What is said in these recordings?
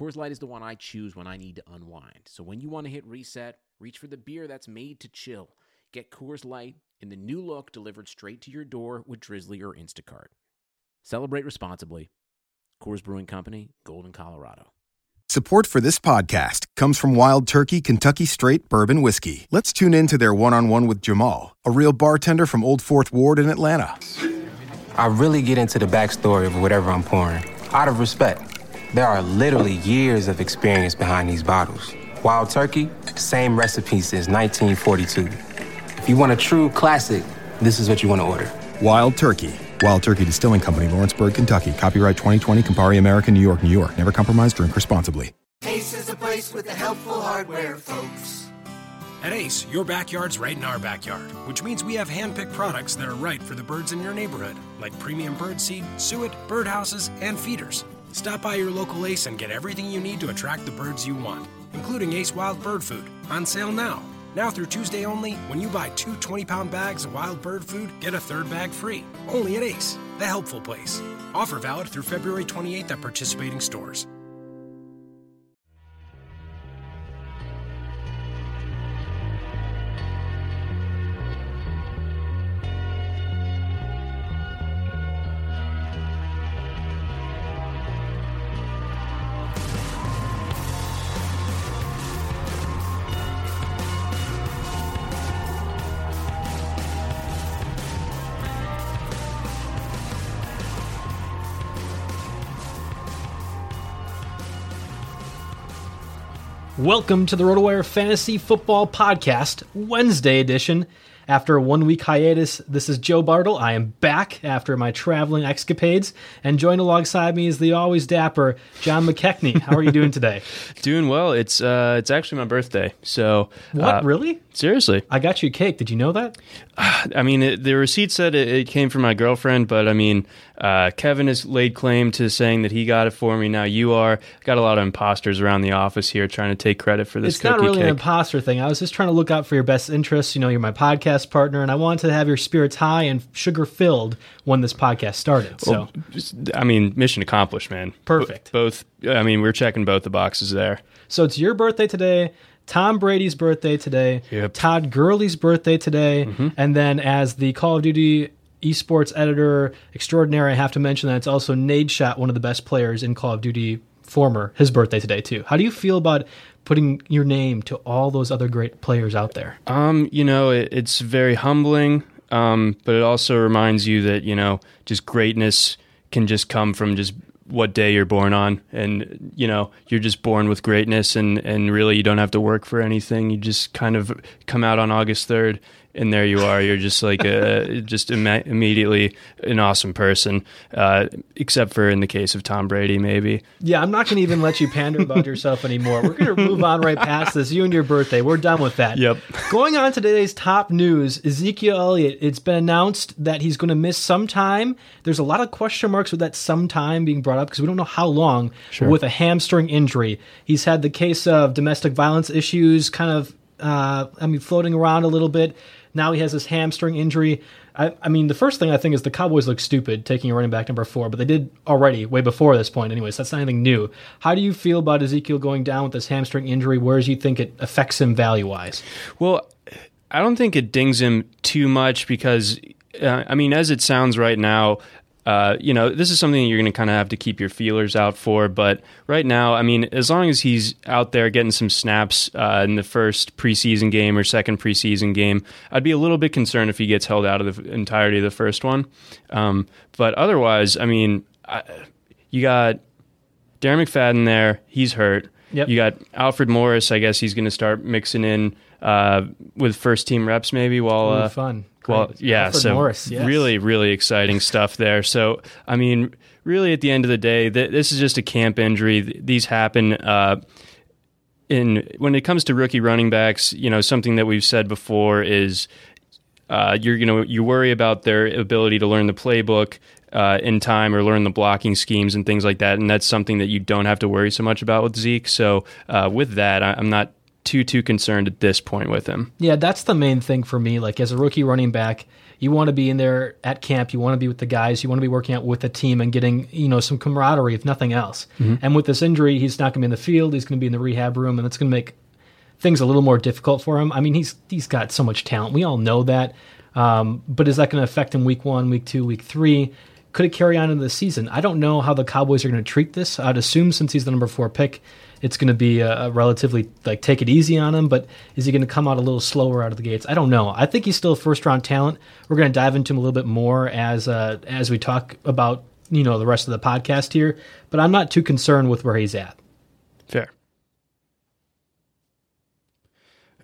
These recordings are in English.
Coors Light is the one I choose when I need to unwind. So when you want to hit reset, reach for the beer that's made to chill. Get Coors Light in the new look delivered straight to your door with Drizzly or Instacart. Celebrate responsibly. Coors Brewing Company, Golden, Colorado. Support for this podcast comes from Wild Turkey Kentucky Straight Bourbon Whiskey. Let's tune in to their one on one with Jamal, a real bartender from Old Fourth Ward in Atlanta. I really get into the backstory of whatever I'm pouring, out of respect. There are literally years of experience behind these bottles. Wild Turkey, same recipe since 1942. If you want a true classic, this is what you want to order. Wild Turkey. Wild Turkey Distilling Company, Lawrenceburg, Kentucky. Copyright 2020, Campari American, New York, New York. Never compromise, drink responsibly. Ace is a place with the helpful hardware, folks. At Ace, your backyard's right in our backyard, which means we have hand-picked products that are right for the birds in your neighborhood, like premium bird seed, suet, birdhouses, and feeders. Stop by your local Ace and get everything you need to attract the birds you want, including Ace Wild Bird Food, on sale now. Now through Tuesday only, when you buy two 20 pound bags of wild bird food, get a third bag free. Only at Ace, the helpful place. Offer valid through February 28th at participating stores. Welcome to the RotoWire Fantasy Football Podcast, Wednesday edition. After a one week hiatus, this is Joe Bartle. I am back after my traveling escapades, and joined alongside me is the always dapper John McKechnie. How are you doing today? Doing well. It's uh, it's actually my birthday. So What, uh, really? Seriously. I got you a cake. Did you know that? I mean, it, the receipt said it, it came from my girlfriend, but I mean, uh, Kevin has laid claim to saying that he got it for me. Now you are. Got a lot of imposters around the office here trying to take credit for this it's cookie not really cake. an imposter thing. I was just trying to look out for your best interests. You know, you're my podcast partner, and I wanted to have your spirits high and sugar filled when this podcast started. So, Well, just- I mean, mission accomplished, man. Perfect. Bo- both. I mean, we're checking both the boxes there. so it's your birthday today. Tom Brady's birthday today. Yep. Todd Gurley's birthday today. And then, as the Call of Duty esports editor extraordinaire, I have to mention that it's also Nadeshot, one of the best players in Call of Duty, former, his birthday today, too. How do you feel about putting your name to all those other great players out there? Um, you know, it, it's very humbling, um, but it also reminds you that you know, just greatness can just come from just what day you're born on, and you know, you're just born with greatness, and and really, you don't have to work for anything. You just kind of come out on August third, and there you are. You're just like a, just Im- immediately an awesome person, uh, except for in the case of Tom Brady, maybe. Yeah, I'm not going to even let you pander about yourself anymore. We're going to move on right past this. You and your birthday. We're done with that. Yep. Going on to today's top news Ezekiel Elliott. It's been announced that he's going to miss some time. There's a lot of question marks with that some time being brought up because we don't know how long Sure. with a hamstring injury. He's had the case of domestic violence issues kind of Uh, I mean, floating around a little bit. Now he has this hamstring injury. I, I, mean, the first thing I think is the Cowboys look stupid taking a running back number four, but they did already way before this point, anyways. That's not anything new. How do you feel about Ezekiel going down with this hamstring injury? Where do you think it affects him value wise? Well, I don't think it dings him too much because, uh, I mean, as it sounds right now, uh, you know, this is something you're going to kind of have to keep your feelers out for. But right now, I mean, as long as he's out there getting some snaps uh, in the first preseason game or second preseason game, I'd be a little bit concerned if he gets held out of the entirety of the first one. Um, but otherwise, I mean, I, you got Darren McFadden there; he's hurt. Yep. You got Alfred Morris. I guess he's going to start mixing in uh, with first team reps maybe while Ooh, uh, fun. well, yeah, Alfred so Morris, yes. really, really exciting stuff there. So, I mean, really, at the end of the day, th- this is just a camp injury. Th- These happen. Uh, in when it comes to rookie running backs, you know, something that we've said before is uh, you're you know you worry about their ability to learn the playbook uh, in time or learn the blocking schemes and things like that, and that's something that you don't have to worry so much about with Zeke. So, uh, with that, I- I'm not too too concerned at this point with him. Yeah, that's the main thing for me. Like as a rookie running back, you want to be in there at camp. You want to be with the guys. You want to be working out with the team and getting you know some camaraderie, if nothing else. And with this injury, he's not going to be in the field. He's going to be in the rehab room, and it's going to make things a little more difficult for him. I mean, he's he's got so much talent. We all know that. Um, but is that going to affect him week one, week two, week three? Could it carry on into the season? I don't know how the Cowboys are going to treat this. I'd assume since he's the number four pick, it's going to be a, a relatively like take it easy on him. But is he going to come out a little slower out of the gates? I don't know. I think he's still a first round talent. We're going to dive into him a little bit more as uh, as we talk about you know the rest of the podcast here. But I'm not too concerned with where he's at. Fair.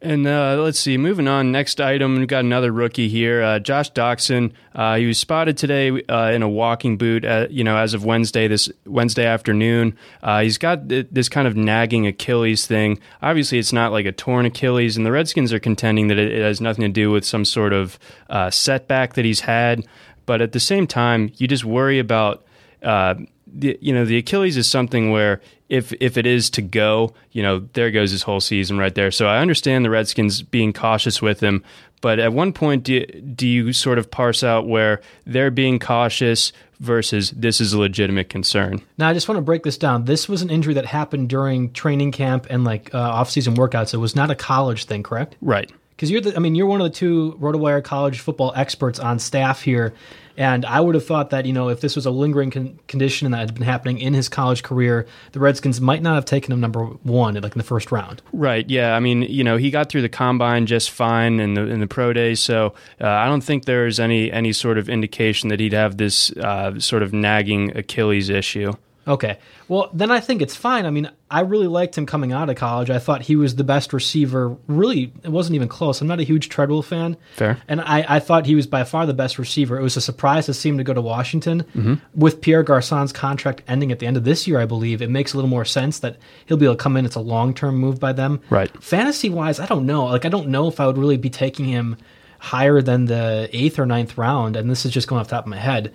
And uh, let's see, moving on. Next item, we've got another rookie here, uh, Josh Doctson. Uh, he was spotted today uh, in a walking boot. At, you know, as of Wednesday, this Wednesday afternoon, uh, he's got th- this kind of nagging Achilles thing. Obviously, it's not like a torn Achilles, and the Redskins are contending that it, it has nothing to do with some sort of uh, setback that he's had. But at the same time, you just worry about uh, the, you know the Achilles is something where if if it is to go, you know there goes his whole season right there. So I understand the Redskins being cautious with him, but at one point do you, do you sort of parse out where they're being cautious versus this is a legitimate concern? Now, I just want to break this down. This was an injury that happened during training camp and like uh, off-season workouts. It was not a college thing, correct? Right. Because you're the, I mean, you're one of the two RotoWire college football experts on staff here, and I would have thought that you know if this was a lingering con- condition that had been happening in his college career, the Redskins might not have taken him number one, like in the first round. Right. Yeah. I mean, you know, he got through the combine just fine in the in the pro day, so uh, I don't think there's any any sort of indication that he'd have this uh, sort of nagging Achilles issue. Okay. Well, then I think it's fine. I mean, I really liked him coming out of college. I thought he was the best receiver. Really, it wasn't even close. I'm not a huge Treadwell fan. Fair. And I, I thought he was by far the best receiver. It was a surprise to see him to go to Washington. Mm-hmm. With Pierre Garcon's contract ending at the end of this year, I believe, it makes a little more sense that he'll be able to come in. It's a long term move by them. Right. Fantasy wise, I don't know. Like, I don't know if I would really be taking him higher than the eighth or ninth round. And this is just going off the top of my head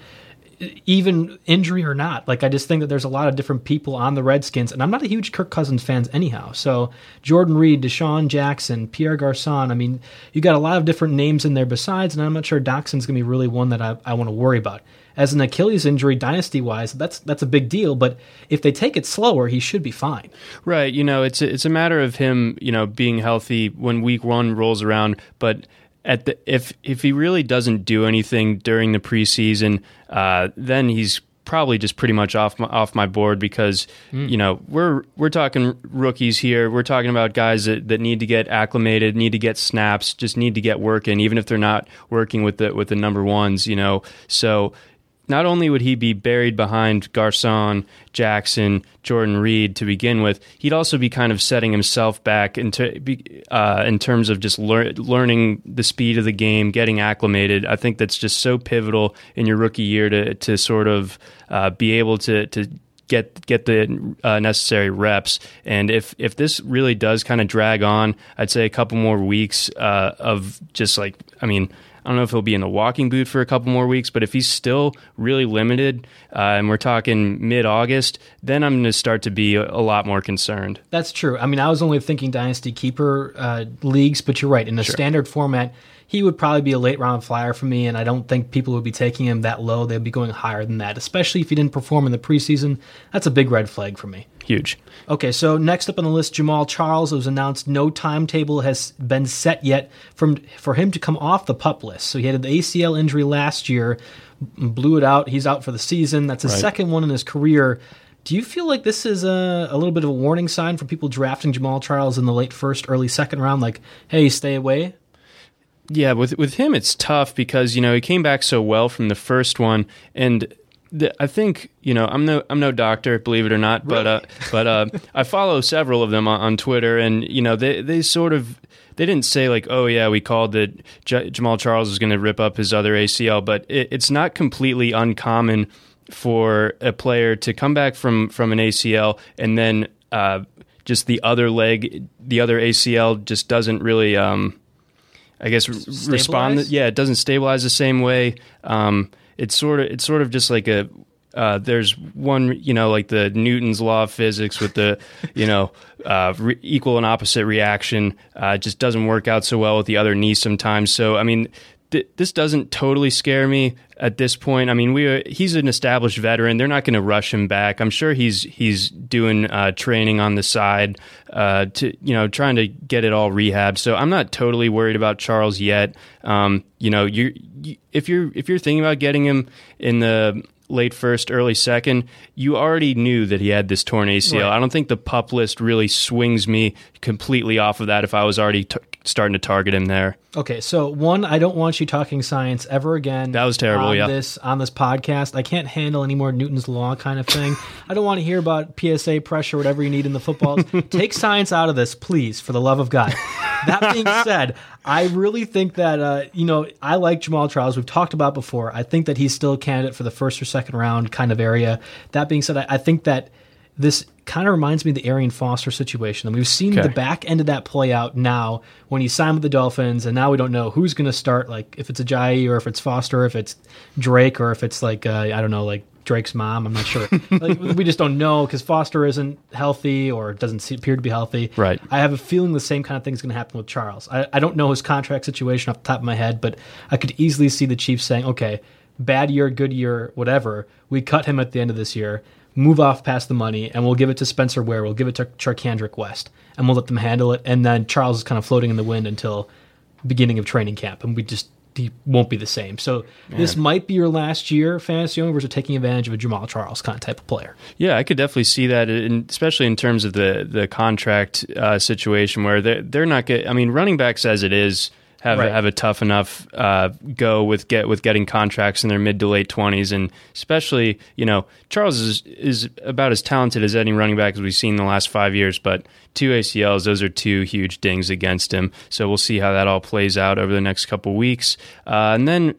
even injury or not. Like I just think that there's a lot of different people on the Redskins, and I'm not a huge Kirk Cousins fan anyhow. So Jordan Reed, DeSean Jackson, Pierre Garcon. I mean, you got a lot of different names in there besides, and I'm not sure Doctson's gonna be really one that I, I want to worry about. As an Achilles injury, dynasty wise, that's that's a big deal. But if they take it slower, he should be fine. Right. You know, it's a, it's a matter of him, you know, being healthy when week one rolls around. But at the if if he really doesn't do anything during the preseason, uh, then he's probably just pretty much off my, off my board because you know we're we're talking rookies here. We're talking about guys that, that need to get acclimated, need to get snaps, just need to get working, even if they're not working with the with the number ones. You know, so not only would he be buried behind Garcon, Jackson, Jordan Reed to begin with, he'd also be kind of setting himself back into, uh, in terms of just lear- learning the speed of the game, getting acclimated. I think that's just so pivotal in your rookie year to to sort of uh, be able to to get get the uh, necessary reps. And if if this really does kind of drag on, I'd say a couple more weeks uh, of just like I mean. I don't know if he'll be in the walking boot for a couple more weeks, but if he's still really limited, uh, and we're talking mid August, then I'm going to start to be a, a, lot more concerned. That's true. I mean, I was only thinking dynasty keeper uh, leagues, but you're right. In the sure. standard format, he would probably be a late round flyer for me, and I don't think people would be taking him that low. They'd be going higher than that, especially if he didn't perform in the preseason. That's a big red flag for me. Huge. Okay, so next up on the list, Jamaal Charles. It was announced no timetable has been set yet from for him to come off the pup list. So he had an ACL injury last year, blew it out. He's out for the season. That's his right. second one in his career. Do you feel like this is a, a little bit of a warning sign for people drafting Jamaal Charles in the late first, early second round? Like, hey, stay away. Yeah, with with him it's tough because you know he came back so well from the first one, and the, I think you know I'm no I'm no doctor, believe it or not, but uh, but uh, I follow several of them on, on, Twitter, and you know they they sort of they didn't say like oh yeah we called that J- Jamaal Charles is going to rip up his other ACL, but it, it's not completely uncommon for a player to come back from from an ACL and then uh, just the other leg, the other ACL just doesn't really. Um, I guess stabilize? respond. Yeah, it doesn't stabilize the same way. Um, it's sort of it's sort of just like a uh, there's one, you know, like the Newton's law of physics with the, you know, uh, re- equal and opposite reaction. Uh, just doesn't work out so well with the other knee sometimes. So, I mean, th- this doesn't totally scare me at this point. I mean, we are, he's an established veteran. They're not going to rush him back. I'm sure he's he's doing uh, training on the side uh, to you know trying to get it all rehabbed. So I'm not totally worried about Charles yet. Um, you know, you, you if you're if you're thinking about getting him in the late first, early second, you already knew that he had this torn ACL. Right. I don't think the pup list really swings me completely off of that if I was already t- starting to target him there. Okay, so one, I don't want you talking science ever again. That was terrible. On yeah, this on this podcast, I can't handle any more Newton's law kind of thing. I don't want to hear about PSI pressure, whatever you need in the footballs. Take science out of this, please, for the love of God. That being said, I really think that uh, you know I like Jamaal Charles. We've talked about before. I think that he's still a candidate for the first or second round kind of area. That being said, I, I think that this kind of reminds me of the Arian Foster situation. And we've seen okay. the back end of that play out now when he signed with the Dolphins, and now we don't know who's going to start. Like if it's Ajayi or if it's Foster, or if it's Drake or if it's like uh, I don't know, like Drake's mom. I'm not sure. like, we just don't know because Foster isn't healthy or doesn't appear to be healthy. Right. I have a feeling the same kind of thing is going to happen with Charles. I, I don't know his contract situation off the top of my head, but I could easily see the Chiefs saying, "Okay, bad year, good year, whatever. We cut him at the end of this year." Move off past the money, and we'll give it to Spencer Ware. We'll give it to Charcandrick West, and we'll let them handle it. And then Charles is kind of floating in the wind until beginning of training camp, and we just he won't be the same. So Man. this might be your last year, fantasy owners are taking advantage of a Jamaal Charles kind of type of player. Yeah, I could definitely see that, in, especially in terms of the the contract uh, situation where they're, they're not get. I mean, running backs as it is have right. have a tough enough uh, go with get with getting contracts in their mid to late twenties, and especially you know Charles is is about as talented as any running back as we've seen in the last five years, but two ACLs, those are two huge dings against him. So we'll see how that all plays out over the next couple weeks, uh, and then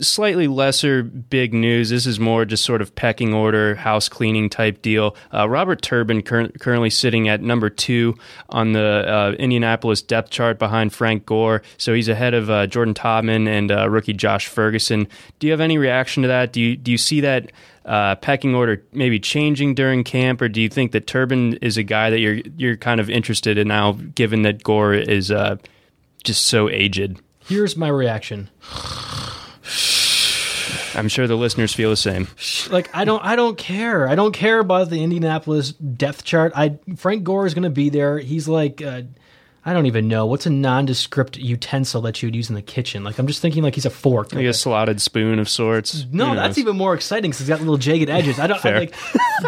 slightly lesser big news. This is more just sort of pecking order, house cleaning type deal. Uh, Robert Turbin cur- currently sitting at number two on the uh, Indianapolis depth chart behind Frank Gore. So he's ahead of uh, Jordan Todman and uh, rookie Josh Ferguson. Do you have any reaction to that? Do you do you see that? Uh, pecking order maybe changing during camp, or do you think that Turbin is a guy that you're you're kind of interested in now, given that Gore is uh, just so aged? Here's my reaction. I'm sure the listeners feel the same. Like I don't I don't care. I don't care about the Indianapolis depth chart. I Frank Gore is going to be there. He's like uh, I don't even know what's a nondescript utensil that you would use in the kitchen. Like I'm just thinking like he's a fork, like, a slotted spoon of sorts. No, that's even more exciting because he's got little jagged edges. I don't I, like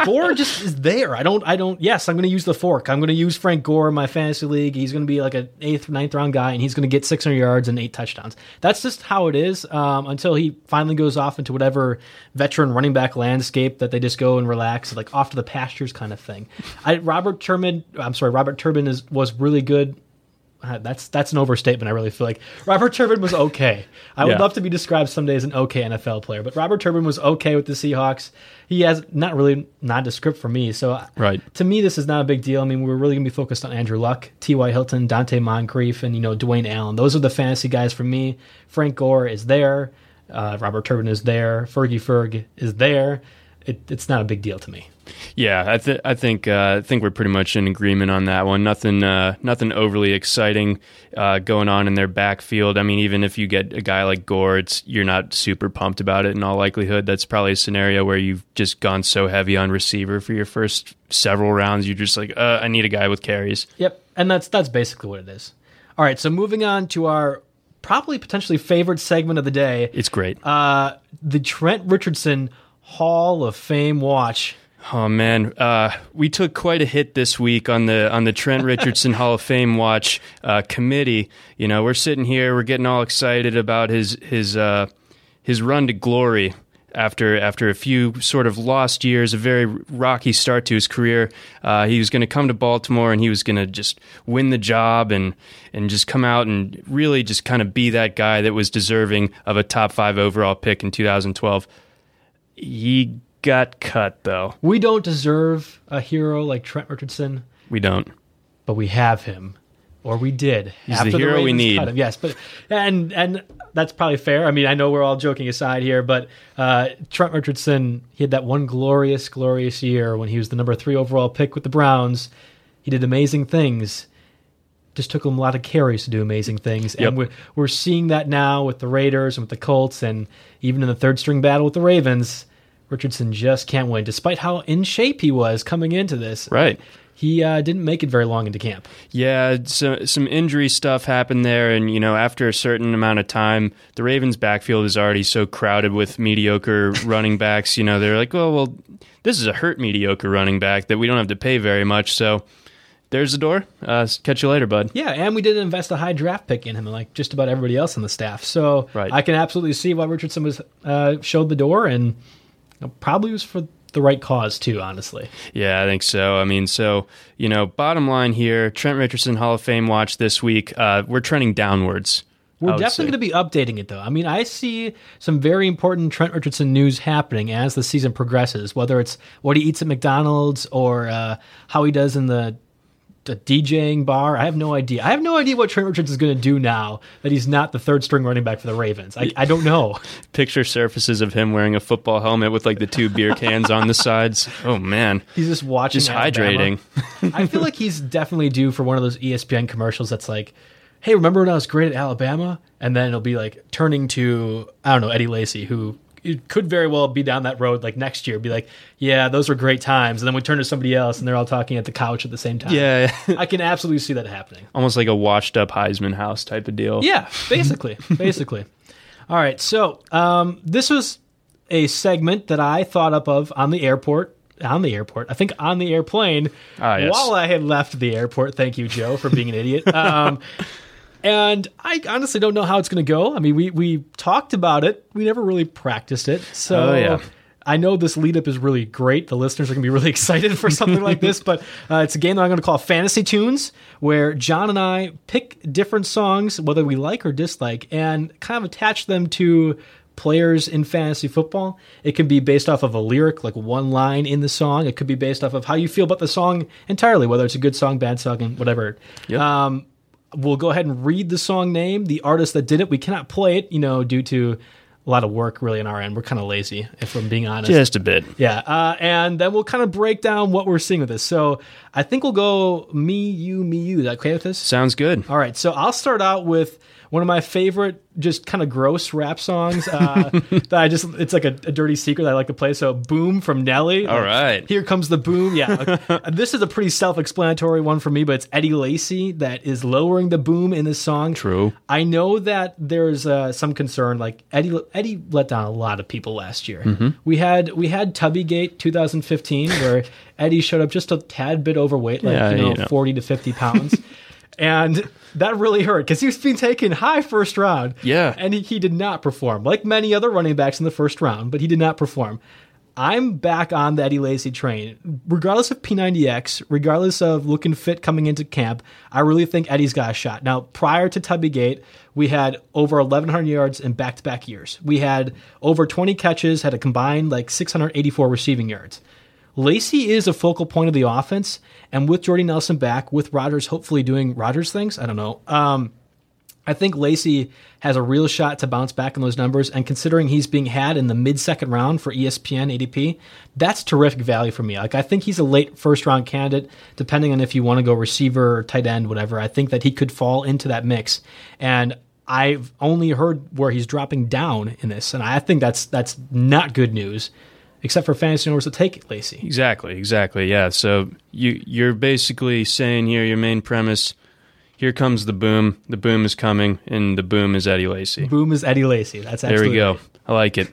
Gore just is there. I don't I don't. Yes, I'm going to use the fork. I'm going to use Frank Gore in my fantasy league. He's going to be like an eighth, ninth round guy, and he's going to get 600 yards and eight touchdowns. That's just how it is um, until he finally goes off into whatever veteran running back landscape that they just go and relax, like off to the pastures kind of thing. I Robert Turbin, I'm sorry, Robert Turbin is was really good that's that's an overstatement. I really feel like Robert Turbin was okay. I would Yeah. love to be described someday as an okay NFL player, but Robert Turbin was okay with the Seahawks. He has not really not nondescript for me. So uh, Right. to me, this is not a big deal. I mean, we're really gonna be focused on Andrew Luck, T.Y. Hilton, Donte Moncrief, and you know Dwayne Allen. Those are the fantasy guys for me. Frank Gore is there. Uh, Robert Turbin is there. Fergie Ferg is there. It, it's not a big deal to me. Yeah, I, th- I think uh, I think we're pretty much in agreement on that one. Nothing uh, nothing overly exciting uh, going on in their backfield. I mean, even if you get a guy like Gore, it's you're not super pumped about it. In all likelihood, that's probably a scenario where you've just gone so heavy on receiver for your first several rounds. You're just like, uh, I need a guy with carries. Yep, and that's that's basically what it is. All right, so moving on to our probably potentially favorite segment of the day, It's great. uh, the Trent Richardson Hall of Fame watch. Oh man, uh, we took quite a hit this week on the on the Trent Richardson Hall of Fame watch uh, committee. You know, we're sitting here, we're getting all excited about his his uh, his run to glory after after a few sort of lost years, a very rocky start to his career. Uh, he was going to come to Baltimore and he was going to just win the job and and just come out and really just kind of be that guy that was deserving of a top five overall pick in 2012. He got cut though. We don't deserve a hero like Trent Richardson, We don't. but we have him, or we did. He's the hero we need. cut him. Yes, but and and that's probably fair. I mean, I know we're all joking aside here, but uh, Trent Richardson, he had that one glorious, glorious year when he was the number three overall pick with the Browns. He did amazing things. Just took him a lot of carries to do amazing things, Yep. and we're we're seeing that now with the Raiders and with the Colts, and even in the third string battle with the Ravens. Richardson just can't win, despite how in shape he was coming into this. Right. He uh, didn't make it very long into camp. Yeah, so, some injury stuff happened there, and you know, after a certain amount of time, the Ravens' backfield is already so crowded with mediocre running backs. You know, they're like, oh well, this is a hurt mediocre running back that we don't have to pay very much. So there's the door. Uh, catch you later, bud. Yeah, and we did invest a high draft pick in him, like just about everybody else on the staff. So Right. I can absolutely see why Richardson was uh, showed the door, and probably was for the right cause too. Honestly, Yeah, I think so. I mean, so you know, bottom line here, Trent Richardson Hall of Fame watch this week. Uh, we're trending downwards. We're definitely going to be updating it though. I mean, I see some very important Trent Richardson news happening as the season progresses. Whether it's what he eats at McDonald's or uh, how he does in the the DJing bar. I have no idea. I have no idea what Trent Richardson is going to do now that he's not the third string running back for the Ravens. I, I don't know. picture surfaces of him wearing a football helmet with like the two beer cans on the sides. Oh man, He's just watching. just Alabama. hydrating. I feel like he's definitely due for one of those ESPN commercials that's like, "Hey, remember when I was great at Alabama?" And then it'll be like turning to I don't know Eddie Lacy, who it could very well be down that road like next year. Be like, "Yeah, those were great times." And then we turn to somebody else, and they're all talking at the couch at the same time. Yeah, I can absolutely see that happening. almost like a washed up Heisman house type of deal. Yeah, basically, basically. All right, so um, this was a segment that I thought up of on the airport. On the airport, I think on the airplane Ah, yes. while I had left the airport. Thank you, Joe, for being an idiot. Um, and I honestly don't know how it's going to go. I mean, we we talked about it, we never really practiced it. So Oh, yeah. I know this lead up is really great. The listeners are going to be really excited for something like this, but uh, it's a game that I'm going to call Fantasy Tunes, where John and I pick different songs, whether we like or dislike, and kind of attach them to players in fantasy football. It can be based off of a lyric, like one line in the song. It could be based off of how you feel about the song entirely, whether it's a good song, bad song, and whatever. Um, we'll go ahead and read the song name, the artist that did it. We cannot play it, you know, due to a lot of work really on our end. We're kind of lazy, if I'm being honest. just a bit. Yeah, uh, and then we'll kind of break down what we're seeing with this. So I think we'll go me, you, me, you. Is that okay with this? Sounds good. All right, so I'll start out with one of my favorite, just kind of gross rap songs uh, that I just, it's like a, a dirty secret that I like to play. So, Boom from Nelly. All right. Here comes the boom. Yeah. this is a pretty self explanatory one for me, but it's Eddie Lacy that is lowering the boom in this song. True. I know that there's uh, some concern. Like Eddie, Eddie let down a lot of people last year. Mm-hmm. We had we had Tubbygate 2015, where Eddie showed up just a tad bit overweight, like Yeah, you know, you know. 40 to 50 pounds, and that really hurt because he was being taken high first round. Yeah. and he, he did not perform like many other running backs in the first round, but he did not perform. I'm back on the Eddie Lacy train. Regardless of P90X, regardless of looking fit coming into camp, I really think Eddie's got a shot. Now, prior to Tubby Gate, we had over 1,100 yards in back to back years. We had over 20 catches, had a combined like 684 receiving yards. Lacy is a focal point of the offense, and with Jordy Nelson back, with Rodgers hopefully doing Rodgers things, I don't know. Um, I think Lacy has a real shot to bounce back in those numbers. And considering he's being had in the mid second round for ESPN ADP, that's terrific value for me. Like, I think he's a late first round candidate, depending on if you want to go receiver or tight end, whatever. I think that he could fall into that mix. And I've only heard where he's dropping down in this. And I think that's, that's not good news except for fantasy owners to take it Lacy. Exactly, exactly. Yeah. So you you're basically saying here your main premise here comes the boom. The boom is coming, and the boom is Eddie Lacy. Boom is Eddie Lacy. That's there we go. Right. I like it.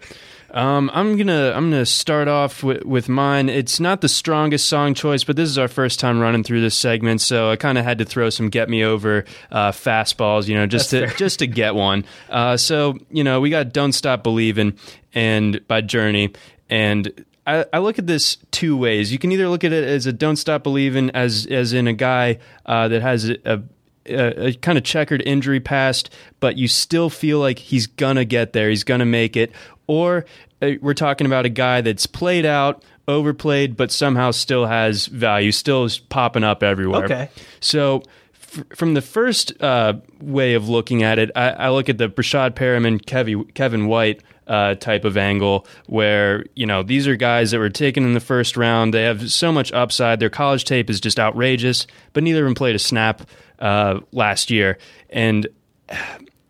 Um, I'm gonna I'm gonna start off with, with mine. It's not the strongest song choice, but this is our first time running through this segment, so I kind of had to throw some get me over uh, fastballs, you know, just That's to fair. just to get one. Uh, so you know, we got "Don't Stop Believing" and by Journey, and I, I, look at this two ways. You can either look at it as a "Don't Stop Believing," as as in a guy uh, that has a, a a, a, kind of checkered injury past, but you still feel like he's gonna get there, he's gonna make it. Or uh, we're talking about a guy that's played out, overplayed, but somehow still has value, still is popping up everywhere. Okay. So f- from the first uh, way of looking at it, I, I look at the Breshad Perriman, Kevin, Kevin White. Uh, type of angle where you know these are guys that were taken in the first round. They have so much upside. Their college tape is just outrageous, but neither of them played a snap uh, last year. And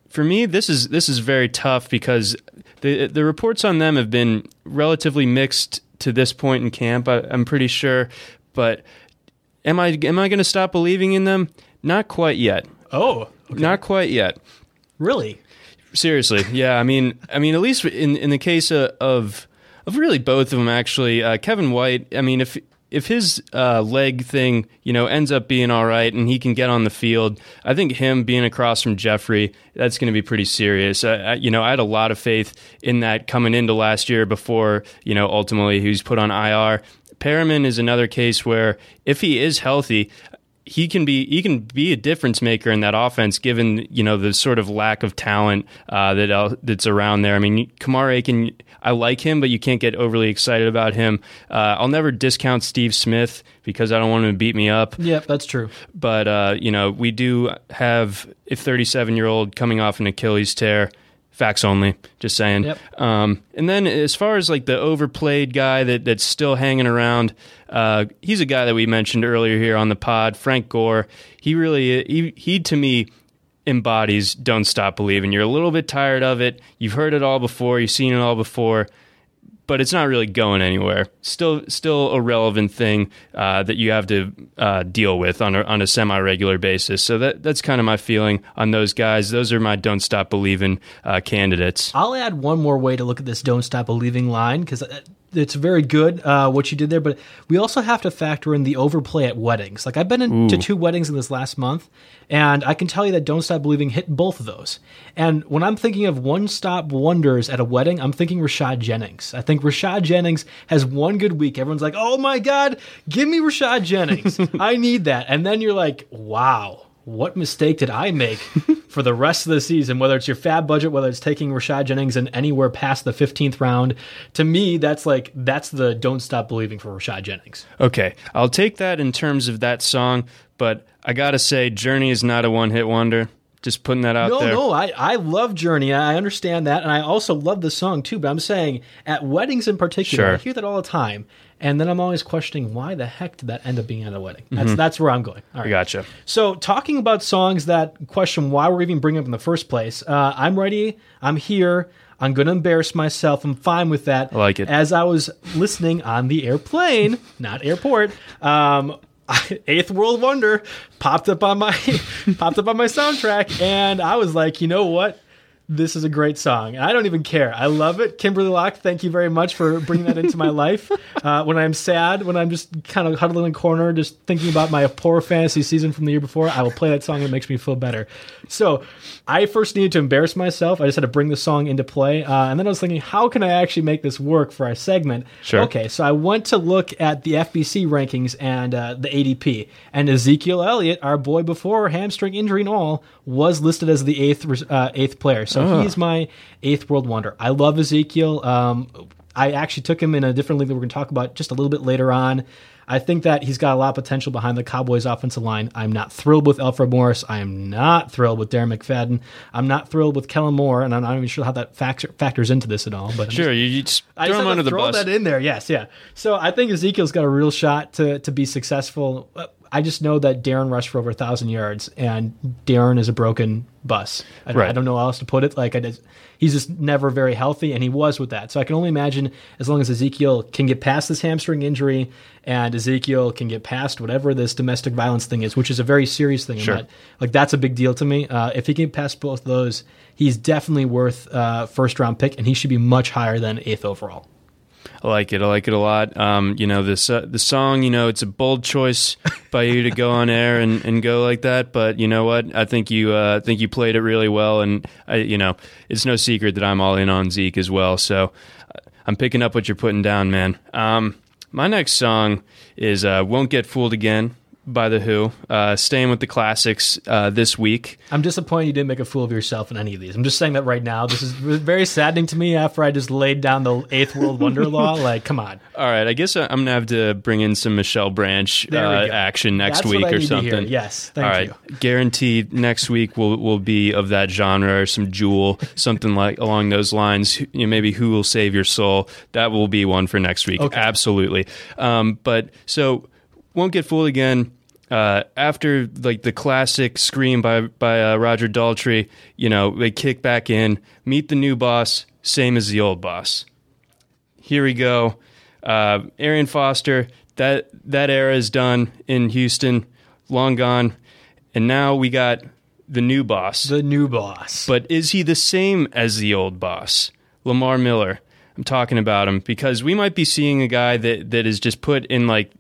for me, this is this is very tough because the the reports on them have been relatively mixed to this point in camp. I, am pretty sure, but am I am I going to stop believing in them? Not quite yet. Oh, okay. not quite yet. Really? Seriously, yeah. I mean, I mean, at least in in the case of of, of really both of them, actually, uh, Kevin White. I mean, if if his uh, leg thing, you know, ends up being all right and he can get on the field, I think him being across from Jeffery, that's going to be pretty serious. I, I, you know, I had a lot of faith in that coming into last year before, you know, ultimately he was put on IR. Perriman is another case where if he is healthy, he can be he can be a difference maker in that offense, given you know the sort of lack of talent uh, that uh, that's around there. I mean, Kamar Aiken, I like him, but you can't get overly excited about him. Uh, I'll never discount Steve Smith because I don't want him to beat me up. Yep, that's true. But uh, you know, we do have a 37 year old coming off an Achilles tear. Facts only. Just saying. Yep. Um, and then as far as like the overplayed guy that that's still hanging around, uh, he's a guy that we mentioned earlier here on the pod, Frank Gore. He really he, he to me embodies "Don't Stop Believing." You're a little bit tired of it. You've heard it all before. You've seen it all before but it's not really going anywhere. Still, still a relevant thing uh, that you have to uh, deal with on a, on a semi regular basis. So that that's kind of my feeling on those guys. Those are my don't stop believing uh, candidates. I'll add one more way to look at this don't stop believing line because uh, it's very good uh, what you did there, but we also have to factor in the overplay at weddings. Like I've been in, to two weddings in this last month, and I can tell you that "Don't Stop Believing" hit both of those. And when I'm thinking of one-stop wonders at a wedding, I'm thinking Rashad Jennings. I think Rashad Jennings has one good week. Everyone's like, "Oh my God, give me Rashad Jennings! I need that." And then you're like, "Wow." What mistake did I make for the rest of the season? Whether it's your FAAB budget, whether it's taking Rashad Jennings in anywhere past the 15th round, to me, that's like that's the don't stop believing for Rashad Jennings. Okay, I'll take that in terms of that song, but I gotta say, Journey is not a one hit wonder. Just putting that out no, there. No, no, I, I love Journey. I understand that. And I also love the song too. But I'm saying at weddings in particular, sure. I hear that all the time. And then I'm always questioning why the heck did that end up being at a wedding? That's mm-hmm. that's where I'm going. All right. Gotcha. So talking about songs that question why we're even bringing up in the first place, uh, I'm ready. I'm here. I'm going to embarrass myself. I'm fine with that. I like it. As I was listening on the airplane, not airport, um, Eighth World Wonder popped up on my popped up on my soundtrack, and I was like, you know what? This is a great song. And I don't even care. I love it. Kimberley Locke, thank you very much for bringing that into my life. Uh, when I'm sad, when I'm just kind of huddling in a corner, just thinking about my poor fantasy season from the year before, I will play that song. It makes me feel better. So I first needed to embarrass myself. I just had to bring the song into play. Uh, and then I was thinking, how can I actually make this work for our segment? Sure. Okay, so I went to look at the FBC rankings and uh, the ADP. And Ezekiel Elliott, our boy before hamstring injury and all, was listed as the eighth uh, eighth player. So Oh. he's my eighth world wonder. I love Ezekiel. Um, I actually took him in a different league that we're going to talk about just a little bit later on. I think that he's got a lot of potential behind the Cowboys' offensive line. I'm not thrilled with Alfred Morris. I am not thrilled with Darren McFadden. I'm not thrilled with Kellen Moore, and I'm not even sure how that factor, factors into this at all. But I'm Sure, just- you, you just I throw just him under the throw bus. that in there. Yes, yeah. So I think Ezekiel's got a real shot to to be successful. I just know that Darren rushed for over a thousand yards, and Darren is a broken bus. I, don't- Right. I don't know how else to put it. Like I just, he's just never very healthy, and he was with that. So I can only imagine as long as Ezekiel can get past this hamstring injury, and Ezekiel can get past whatever this domestic violence thing is, which is a very serious thing. Sure. not- like that's a big deal to me. Uh, if he can get past both of those, he's definitely worth uh, first round pick, and he should be much higher than eighth overall. I like it. I like it a lot. Um, you know, this uh, the song. You know, it's a bold choice by you to go on air and, and go like that. But you know what? I think you uh, think you played it really well. And I, you know, it's no secret that I'm all in on Zeke as well. So uh, I'm picking up what you're putting down, man. Um, my next song is uh, "Won't Get Fooled Again" by the Who. Uh, staying with the classics uh, this week. I'm disappointed you didn't make a fool of yourself in any of these. I'm just saying that right now. This is very saddening to me after I just laid down the eighth world wonder law. Like, come on. All right, I guess I'm gonna have to bring in some Michelle Branch uh, action next That's week or to something. Yes, thank All right, you. guaranteed next week will will be of that genre or some Jewel, something like along those lines. You know, maybe Who will save your soul? That will be one for next week. Okay. Absolutely. Um, but so won't get fooled again. Uh, after like the classic scream by by uh, Roger Daltrey, you know they kick back in, meet the new boss, same as the old boss here we go. Uh, Arian Foster, that that era is done in Houston, long gone, and now we got the new boss. The new boss. but is he the same as the old boss, Lamar Miller? I'm talking about him because we might be seeing a guy that that is just put in like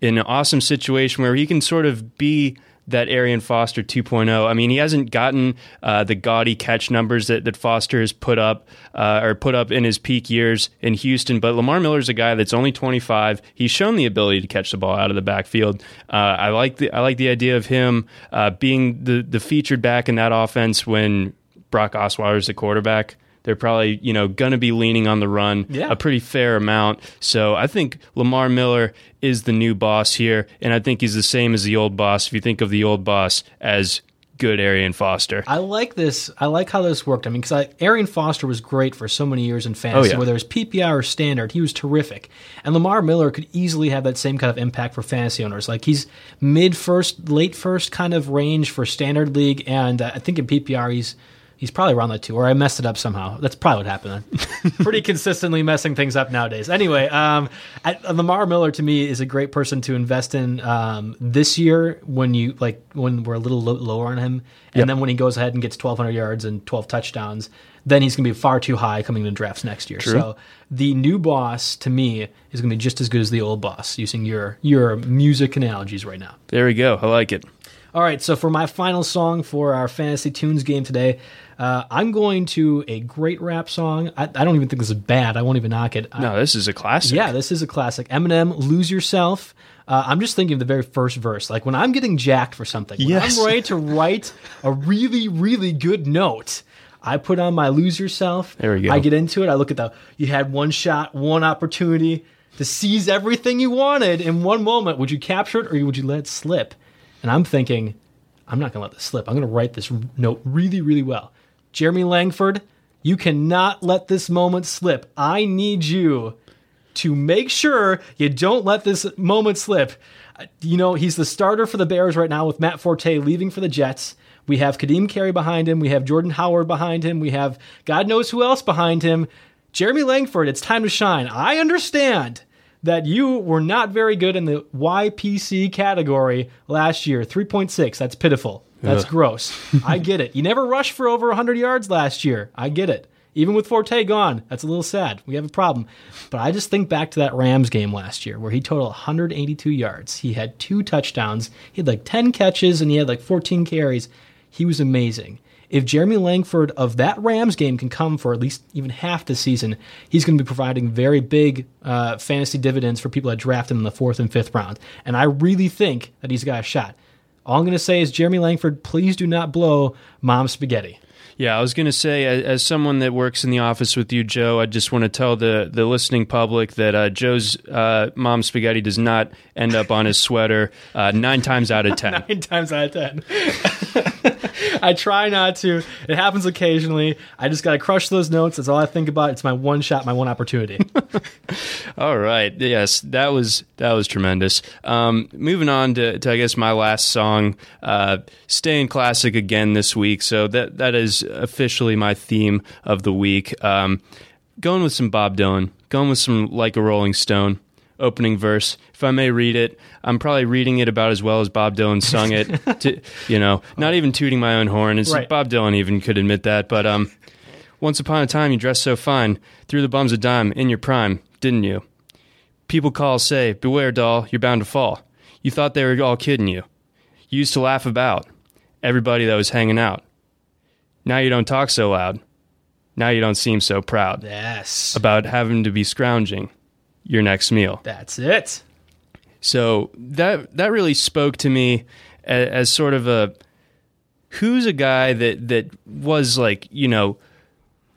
in an awesome situation where he can sort of be that Arian Foster 2.0. I mean, he hasn't gotten uh, the gaudy catch numbers that, that Foster has put up uh, or put up in his peak years in Houston, but Lamar Miller's a guy that's only 25. He's shown the ability to catch the ball out of the backfield. Uh, I like the I like the idea of him uh, being the the featured back in that offense when Brock Osweiler's the quarterback. They're probably, you know, going to be leaning on the run Yeah. a pretty fair amount. So I think Lamar Miller is the new boss here, and I think he's the same as the old boss. If you think of the old boss as good Arian Foster, I like this. I like how this worked. I mean, because Arian Foster was great for so many years in fantasy, Oh, yeah. whether it was PPR or standard, he was terrific. And Lamar Miller could easily have that same kind of impact for fantasy owners. Like he's mid first, late first kind of range for standard league, and uh, I think in PPR he's. He's probably around that too, or I messed it up somehow. That's probably what happened. Pretty consistently messing things up nowadays. Anyway, um, I, Lamar Miller to me is a great person to invest in um, this year when you like when we're a little lo- lower on him, and then when he goes ahead and gets 1,200 yards and 12 touchdowns, then he's going to be far too high coming into drafts next year. So the new boss to me is going to be just as good as the old boss. Using your your music analogies right now. there we go. I like it. All right, so for my final song for our Fantasy Tunes game today, uh, I'm going to a great rap song. I, I don't even think this is bad. I won't even knock it. I- No, this is a classic. yeah, this is a classic. Eminem, "Lose Yourself." Uh, I'm just thinking of the very first verse. Like when I'm getting jacked for something, when Yes. I'm ready to write a really, really good note, I put on my "Lose Yourself." There we go. I get into it. I look at the. You had one shot, one opportunity to seize everything you wanted in one moment. Would you capture it or would you let it slip? And I'm thinking, I'm not going to let this slip. I'm going to write this note really, really well. Jeremy Langford, you cannot let this moment slip. I need you to make sure you don't let this moment slip. Uh, You know, he's the starter for the Bears right now with Matt Forte leaving for the Jets. We have Ka'Deem Carey behind him. We have Jordan Howard behind him. We have God knows who else behind him. Jeremy Langford, it's time to shine. I understand that you were not very good in the YPC category last year. 3.6, that's pitiful. That's gross. I get it. You never rushed for over 100 yards last year. I get it. Even with Forte gone, that's a little sad. We have a problem. But I just think back to that Rams game last year where he totaled 182 yards. He had two touchdowns. He had like 10 catches and he had like 14 carries. he was amazing. If Jeremy Langford of that Rams game can come for at least even half the season, he's going to be providing very big uh, fantasy dividends for people that draft him in the fourth and fifth round. And I really think that he's got a shot. All I'm going to say is, Jeremy Langford, please do not blow mom spaghetti. Yeah, I was going to say, as, as, someone that works in the office with you, Joe, I just want to tell the, the listening public that uh, Joe's uh, mom spaghetti does not end up on his sweater uh, nine times out of ten. nine times out of ten. I try not to. It happens occasionally. I just got to crush those notes. That's all I think about. It's my one shot, my one opportunity. all right. Yes, that was that was tremendous. Um, moving on to, to, I guess my last song, uh, staying classic again this week. So that that is officially my theme of the week. Um, going with some Bob Dylan, going with some Like a Rolling Stone opening verse. If I may read it, I'm probably reading it about as well as Bob Dylan sung it. to, you know, not even tooting my own horn. It's right. Bob Dylan even could admit that. But um, once upon a time, you dressed so fine, threw the bums a dime in your prime, didn't you? People call, say, "Beware, doll, you're bound to fall." You thought they were all kidding you. You used to laugh about everybody that was hanging out. Now you don't talk so loud. Now you don't seem so proud. Yes. About having to be scrounging your next meal. That's it. So that that really spoke to me as, as sort of a who's a guy that that was like, you know,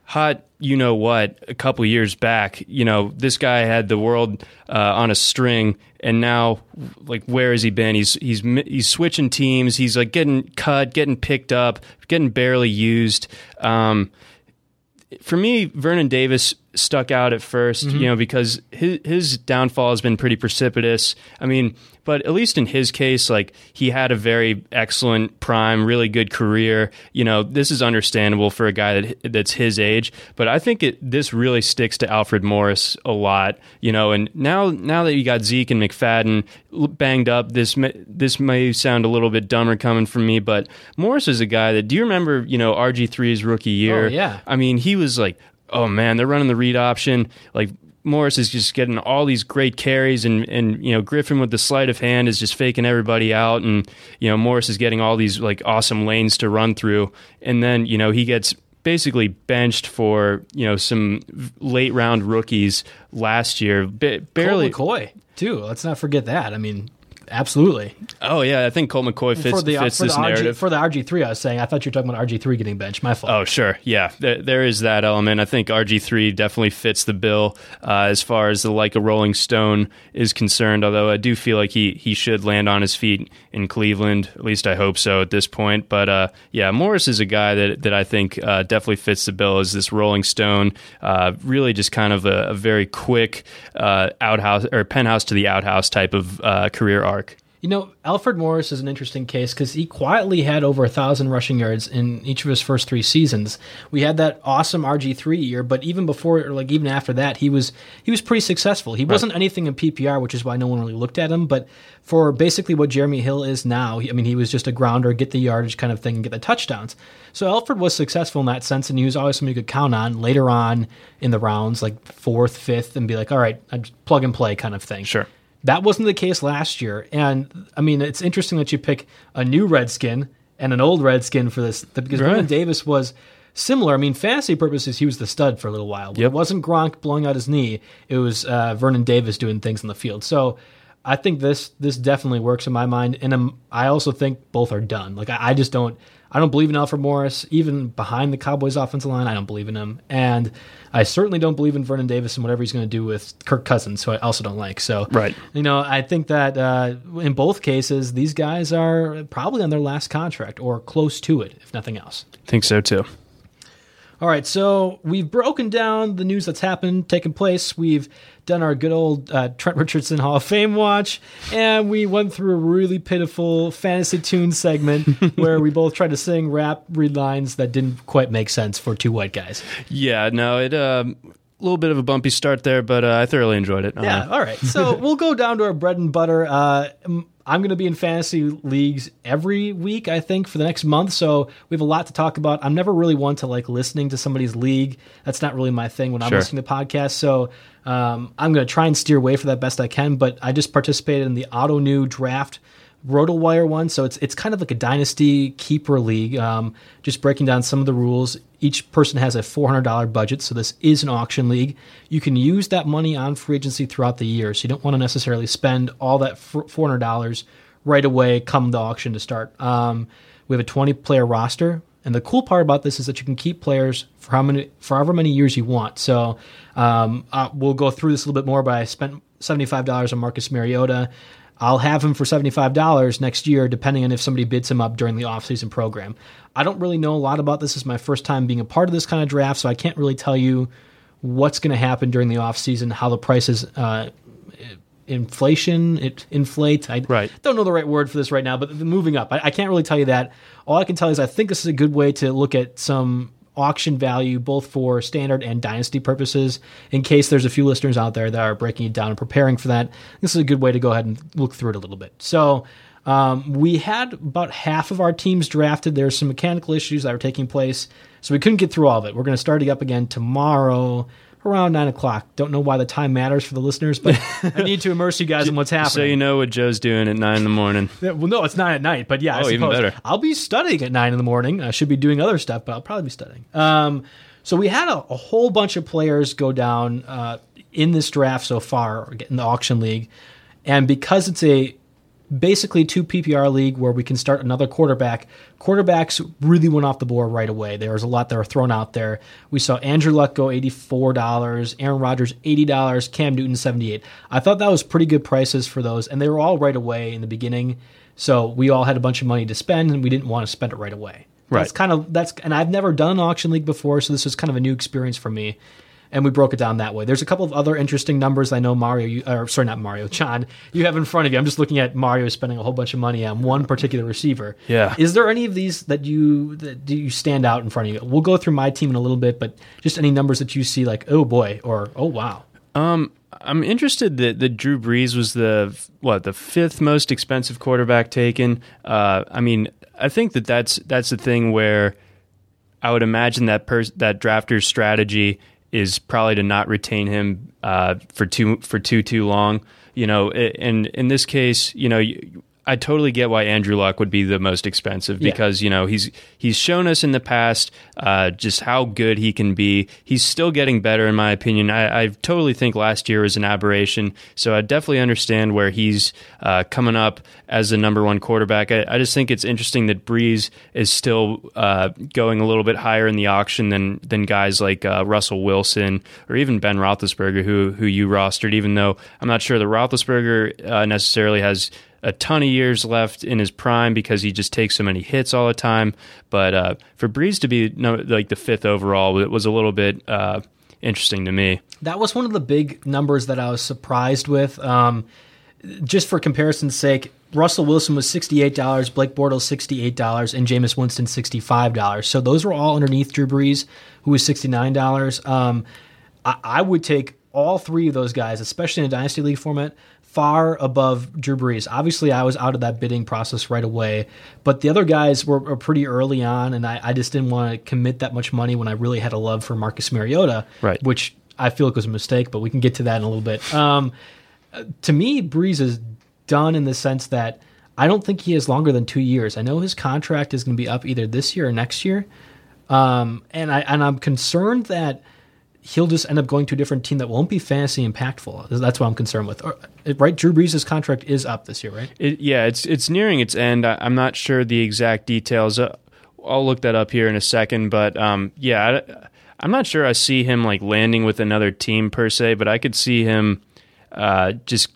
hot you know what a couple years back you know this guy had the world uh, on a string and now like where has he been he's he's he's switching teams he's like getting cut getting picked up getting barely used um, for me vernon davis stuck out at 1st mm-hmm. you know, because his his downfall has been pretty precipitous. I mean, but at least in his case, like he had a very excellent prime, really good career. You know, this is understandable for a guy that that's his age. But I think it this really sticks to Alfred Morris a lot. You know, and now now that you got Zeke and McFadden banged up, this may, this may sound a little bit dumber coming from me, but Morris is a guy that. Do you remember? You know, RG 3's rookie year. Oh, yeah. I mean, he was like oh man, they're running the read option. Like Morris is just getting all these great carries, and and you know Griffin with the sleight of hand is just faking everybody out, and you know Morris is getting all these like awesome lanes to run through, and then you know he gets basically benched for you know some late round rookies last year, barely Colt McCoy too. Let's not forget that. I mean, absolutely. Oh yeah, I think Colt McCoy fits, for the, fits for this the narrative. for the RG three. I was saying I thought you were talking about RG three getting benched. My fault. Oh sure, yeah, there, there is that element. I think RG three definitely fits the bill uh, as far as the like a Rolling Stone is concerned. Although I do feel like he he should land on his feet in Cleveland. At least I hope so at this point. But uh, yeah, Morris is a guy that that I think uh, definitely fits the bill as this Rolling Stone. Uh, really, just kind of a, a very quick uh, outhouse or penthouse to the outhouse type of uh, career arc. You know, Alfred Morris is an interesting case because he quietly had over a thousand rushing yards in each of his first three seasons. We had that awesome RG three year, but even before, or like even after that, he was he was pretty successful. He right. wasn't anything in PPR, which is why no one really looked at him. But for basically what Jeremy Hill is now, I mean, he was just a grounder, get the yardage kind of thing, and get the touchdowns. So Alfred was successful in that sense, and he was always somebody you could count on later on in the rounds, like fourth, fifth, and be like, all right, I plug and play kind of thing. Sure. That wasn't the case last year. And I mean, it's interesting that you pick a new Redskin and an old Redskin for this because right. Vernon Davis was similar. I mean, fantasy purposes, he was the stud for a little while. Yep. It wasn't Gronk blowing out his knee; it was uh, Vernon Davis doing things in the field. So I think this this definitely works in my mind, and I'm, I also think both are done. Like I, I just don't I don't believe in Alfred Morris even behind the Cowboys' offensive line. I don't believe in him, and I certainly don't believe in Vernon Davis and whatever he's going to do with Kirk Cousins, who I also don't like. So, right, you know, I think that uh, in both cases, these guys are probably on their last contract or close to it, if nothing else. I think so too. All right, so we've broken down the news that's happened, taken place. We've done our good old uh, Trent Richardson Hall of Fame watch, and we went through a really pitiful fantasy tune segment where we both tried to sing, rap, read lines that didn't quite make sense for two white guys. Yeah, no, it. Um a little bit of a bumpy start there, but uh, I thoroughly enjoyed it. Yeah, uh, all right. So we'll go down to our bread and butter. Uh, I'm going to be in fantasy leagues every week, I think, for the next month. So we have a lot to talk about. I'm never really one to like listening to somebody's league. That's not really my thing when I'm listening to podcasts. So um, I'm going to try and steer away for that best I can. But I just participated in the ottoneu draft RotoWire one, so it's it's kind of like a dynasty keeper league. Um, just breaking down some of the rules. Each person has a four hundred dollar budget, so this is an auction league. You can use that money on free agency throughout the year, so you don't want to necessarily spend all that four hundred dollars right away come the auction to start. Um, we have a twenty player roster, and the cool part about this is that you can keep players for how many for however many years you want. So um, uh, we'll go through this a little bit more, but I spent seventy five dollars on Marcus Mariota. I'll have him for $75 next year, depending on if somebody bids him up during the offseason program. I don't really know a lot about this. This is my first time being a part of this kind of draft, so I can't really tell you what's going to happen during the offseason, how the prices uh, inflation it inflate. I right. don't know the right word for this right now, but moving up. I, I can't really tell you that. All I can tell you is I think this is a good way to look at some auction value both for standard and dynasty purposes. In case there's a few listeners out there that are breaking it down and preparing for that this is a good way to go ahead and look through it a little bit. So um, we had about half of our teams drafted. There's some mechanical issues that were taking place so we couldn't get through all of it. We're going to start it up again tomorrow around nine o'clock. Don't know why the time matters for the listeners, but I need to immerse you guys in what's happening. So you know what Joe's doing at nine in the morning. Well, no, it's nine at night, but yeah, oh, even better. I'll be studying at nine in the morning. I should be doing other stuff, but I'll probably be studying. Um, so we had a, a, whole bunch of players go down uh, in this draft so far, in the auction league, and because it's a basically two PPR league where we can start another quarterback. Quarterbacks really went off the board right away. There was a lot that were thrown out there. We saw Andrew Luck go $84, Aaron Rodgers $80, Cam Newton 78. I thought that was pretty good prices for those and they were all right away in the beginning. So we all had a bunch of money to spend and we didn't want to spend it right away. Right. That's kind of that's and I've never done an auction league before, so this was kind of a new experience for me and we broke it down that way. There's a couple of other interesting numbers I know Mario, you, or sorry, not Mario, John, you have in front of you. I'm just looking at Mario spending a whole bunch of money on one particular receiver. Yeah. Is there any of these that you that do you stand out in front of you? We'll go through my team in a little bit, but just any numbers that you see like, oh boy, or oh wow. Um, I'm interested that, that Drew Brees was the what the fifth most expensive quarterback taken. Uh, I mean, I think that that's that's the thing where I would imagine that pers- that drafter's strategy is probably to not retain him uh, for too for too too long. You know, and in this case, you know, I totally get why Andrew Luck would be the most expensive because yeah. you know he's he's shown us in the past uh, just how good he can be. He's still getting better, in my opinion. I, I, totally think last year was an aberration, so I definitely understand where he's uh, coming up as the number one quarterback. I, I, just think it's interesting that Brees is still uh, going a little bit higher in the auction than than guys like uh, Russell Wilson or even Ben Roethlisberger, who who you rostered. Even though I'm not sure that Roethlisberger uh, necessarily has a ton of years left in his prime because he just takes so many hits all the time. But uh, for Brees to be no, like the fifth overall, it was a little bit uh, interesting to me. That was one of the big numbers that I was surprised with. Um, just for comparison's sake, Russell Wilson was $68, Blake Bortles $68, and Jameis Winston $65. So those were all underneath Drew Brees, who was $69. Um, I, I would take all three of those guys, especially in a dynasty league format, far above Drew Brees. Obviously, I was out of that bidding process right away, but the other guys were, were pretty early on, and I, I, just didn't want to commit that much money when I really had a love for Marcus Mariota, right. which I feel like was a mistake, but we can get to that in a little bit. Um, to me, Brees is done in the sense that I don't think he has longer than two years. I know his contract is going to be up either this year or next year, um, and I and I'm concerned that he'll just end up going to a different team that won't be fantasy impactful. That's what I'm concerned with. Right, Drew Brees' contract is up this year, right? It, yeah, it's it's nearing its end. I'm not sure the exact details. Uh, I'll look that up here in a second, but um, yeah, I, am not sure I see him like landing with another team per se, but I could see him uh, just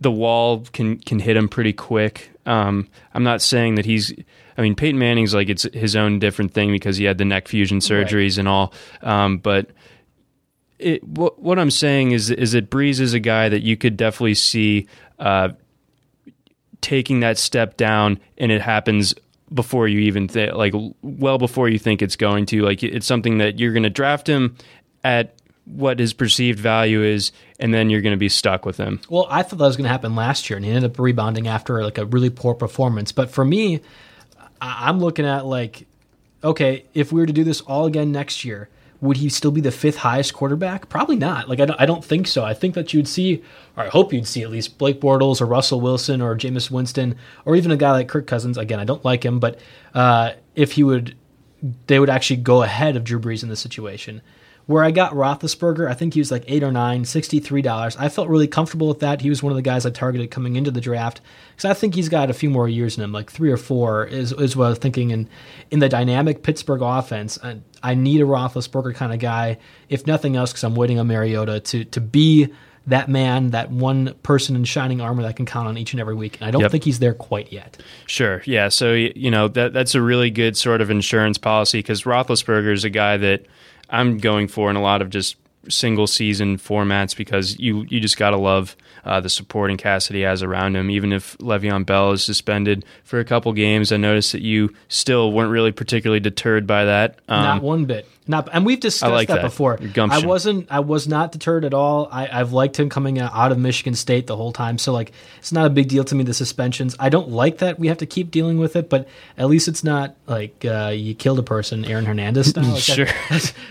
the wall can can hit him pretty quick. Um, I'm not saying that he's. I mean, Peyton Manning's like it's his own different thing because he had the neck fusion surgeries right. and all. Um, but it, what, what I'm saying is is that Brees is a guy that you could definitely see uh, taking that step down, and it happens before you even think, like well before you think it's going to. Like it's something that you're going to draft him at what his perceived value is, and then you're going to be stuck with him. Well, I thought that was going to happen last year, and he ended up rebounding after like a really poor performance. But for me, I'm looking at like, okay, if we were to do this all again next year would he still be the fifth highest quarterback? Probably not. Like I don't, I don't think so. I think that you'd see, or I hope you'd see at least Blake Bortles or Russell Wilson or Jameis Winston or even a guy like Kirk Cousins. Again, I don't like him, but uh, if he would, they would actually go ahead of Drew Brees in this situation. Where I got Roethlisberger, I think he was like eight or nine, $63. I felt really comfortable with that. He was one of the guys I targeted coming into the draft because I think he's got a few more years in him, like three or four is, is what I was thinking. And in the dynamic Pittsburgh offense, I, I need a Roethlisberger kind of guy, if nothing else, because I'm waiting on Mariota to, to be that man, that one person in shining armor that can count on each and every week. And I don't Yep. think he's there quite yet. Sure. Yeah. So you know that that's a really good sort of insurance policy because Roethlisberger is a guy that I'm going for in a lot of just single season formats because you you just gotta love uh, the supporting he has around him. Even if Le'Veon Bell is suspended for a couple games, I noticed that you still weren't really particularly deterred by that. Um, not one bit. Not, and we've discussed like that, that. before. Gumption. I wasn't. I was not deterred at all. I, I've liked him coming out of Michigan State the whole time. So like, it's not a big deal to me. The suspensions. I don't like that we have to keep dealing with it. But at least it's not like uh, you killed a person, Aaron Hernandez style. Like that- Sure.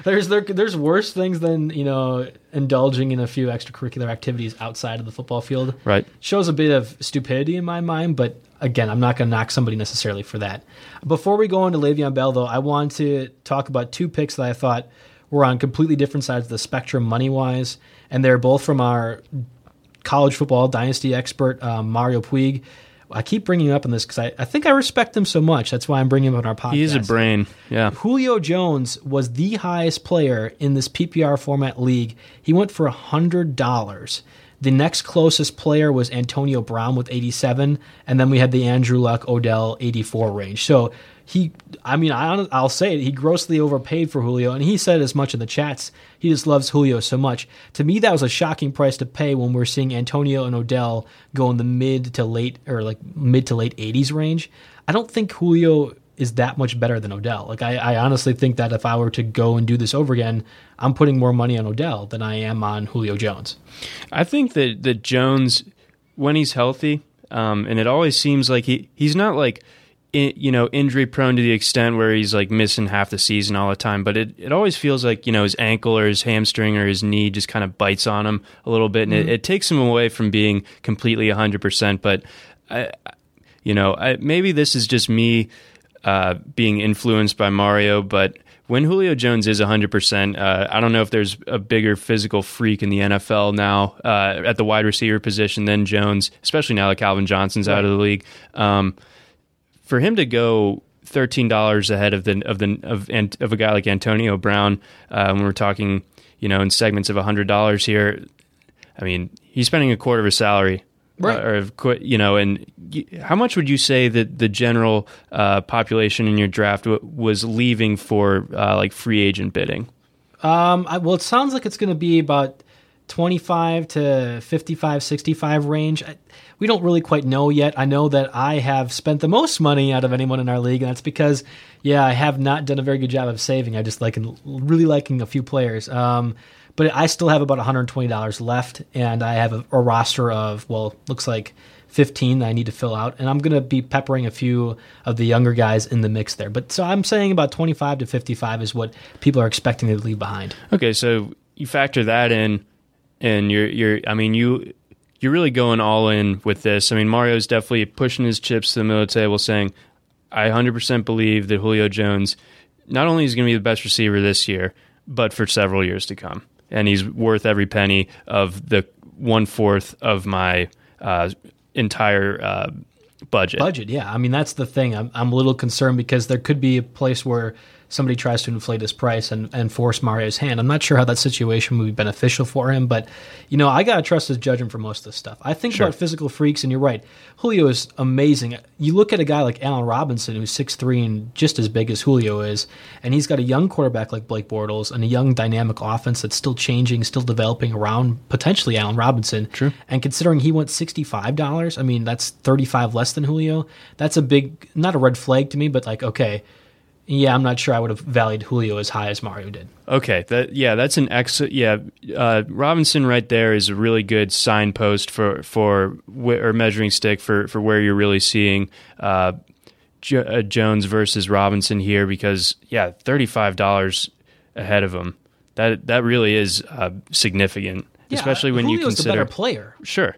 there's there, there's worse things than you know indulging in a few extracurricular activities outside of the football field. Right. Shows a bit of stupidity in my mind, but again, I'm not going to knock somebody necessarily for that. Before we go into Le'Veon Bell, though, I want to talk about two picks that I thought were on completely different sides of the spectrum money wise, and they're both from our college football dynasty expert um, Mario Puig. I keep bringing him up on this because I, I think I respect him so much. That's why I'm bringing him on our podcast. he is a brain. Yeah. Julio Jones was the highest player in this PPR format league. He went for $100. The next closest player was Antonio Brown with 87, and then we had the Andrew Luck Odell 84 range. So he, I mean, I, I'll say it, he grossly overpaid for Julio, and he said as much in the chats. He just loves Julio so much. To me, that was a shocking price to pay when we're seeing Antonio and Odell go in the mid to late or like mid to late 80s range. I don't think Julio is that much better than Odell. Like I, I honestly think that if I were to go and do this over again, I'm putting more money on Odell than I am on Julio Jones. I think that that Jones, when he's healthy, um, and it always seems like he he's not like you know injury prone to the extent where he's like missing half the season all the time. But it, it always feels like you know his ankle or his hamstring or his knee just kind of bites on him a little bit, and it, it takes him away from being completely hundred percent. But I, you know, I, maybe this is just me uh, being influenced by Mario, but when Julio Jones is 100%, uh, I don't know if there's a bigger physical freak in the NFL now uh, at the wide receiver position than Jones, especially now that Calvin Johnson's out of the league. Um, for him to go thirteen dollars ahead of the of the of of a guy like Antonio Brown, uh, when we're talking, you know, in segments of hundred dollars here, I mean, he's spending a quarter of his salary, Right. uh, or of qu- you know, and how much would you say that the general uh, population in your draft w- was leaving for uh, like free agent bidding? Um, I, well, it sounds like it's going to be about 25 to 55, 65 range. I, we don't really quite know yet. I know that I have spent the most money out of anyone in our league, and that's because, yeah, I have not done a very good job of saving. I just like really liking a few players. Um, but I still have about $120 left, and I have a, a roster of, well, looks like 15 that I need to fill out, and I'm going to be peppering a few of the younger guys in the mix there. But so I'm saying about 25 to 55 is what people are expecting to leave behind. Okay, so you factor that in, and you're you're. I mean, you you're really going all in with this. I mean, Mario's definitely pushing his chips to the middle of the table, saying, "I 100% believe that Julio Jones not only is going to be the best receiver this year, but for several years to come, and he's worth every penny of the one fourth of my uh, entire uh, budget." budget. Yeah, I mean that's the thing. I'm I'm a little concerned because there could be a place where somebody tries to inflate his price and, and force Mario's hand. I'm not sure how that situation would be beneficial for him, but you know I gotta trust his judgment for most of this stuff. I think about physical freaks, and you're right. Julio is amazing. You look at a guy like Allen Robinson, who's 6'3 and just as big as Julio is, and he's got a young quarterback like Blake Bortles and a young dynamic offense that's still changing, still developing around potentially Allen Robinson. True. And considering he went $65, I mean, that's 35 less than Julio. That's a big, not a red flag to me, but like, okay, yeah, I'm not sure I would have valued Julio as high as Mario did. Okay, that yeah, that's an excellent. Yeah, uh, Robinson right there is a really good signpost for for or measuring stick for for where you're really seeing uh, jo- uh, Jones versus Robinson here because yeah, thirty five dollars ahead of him. That that really is uh, significant, Yeah, especially when you consider the better player. Sure,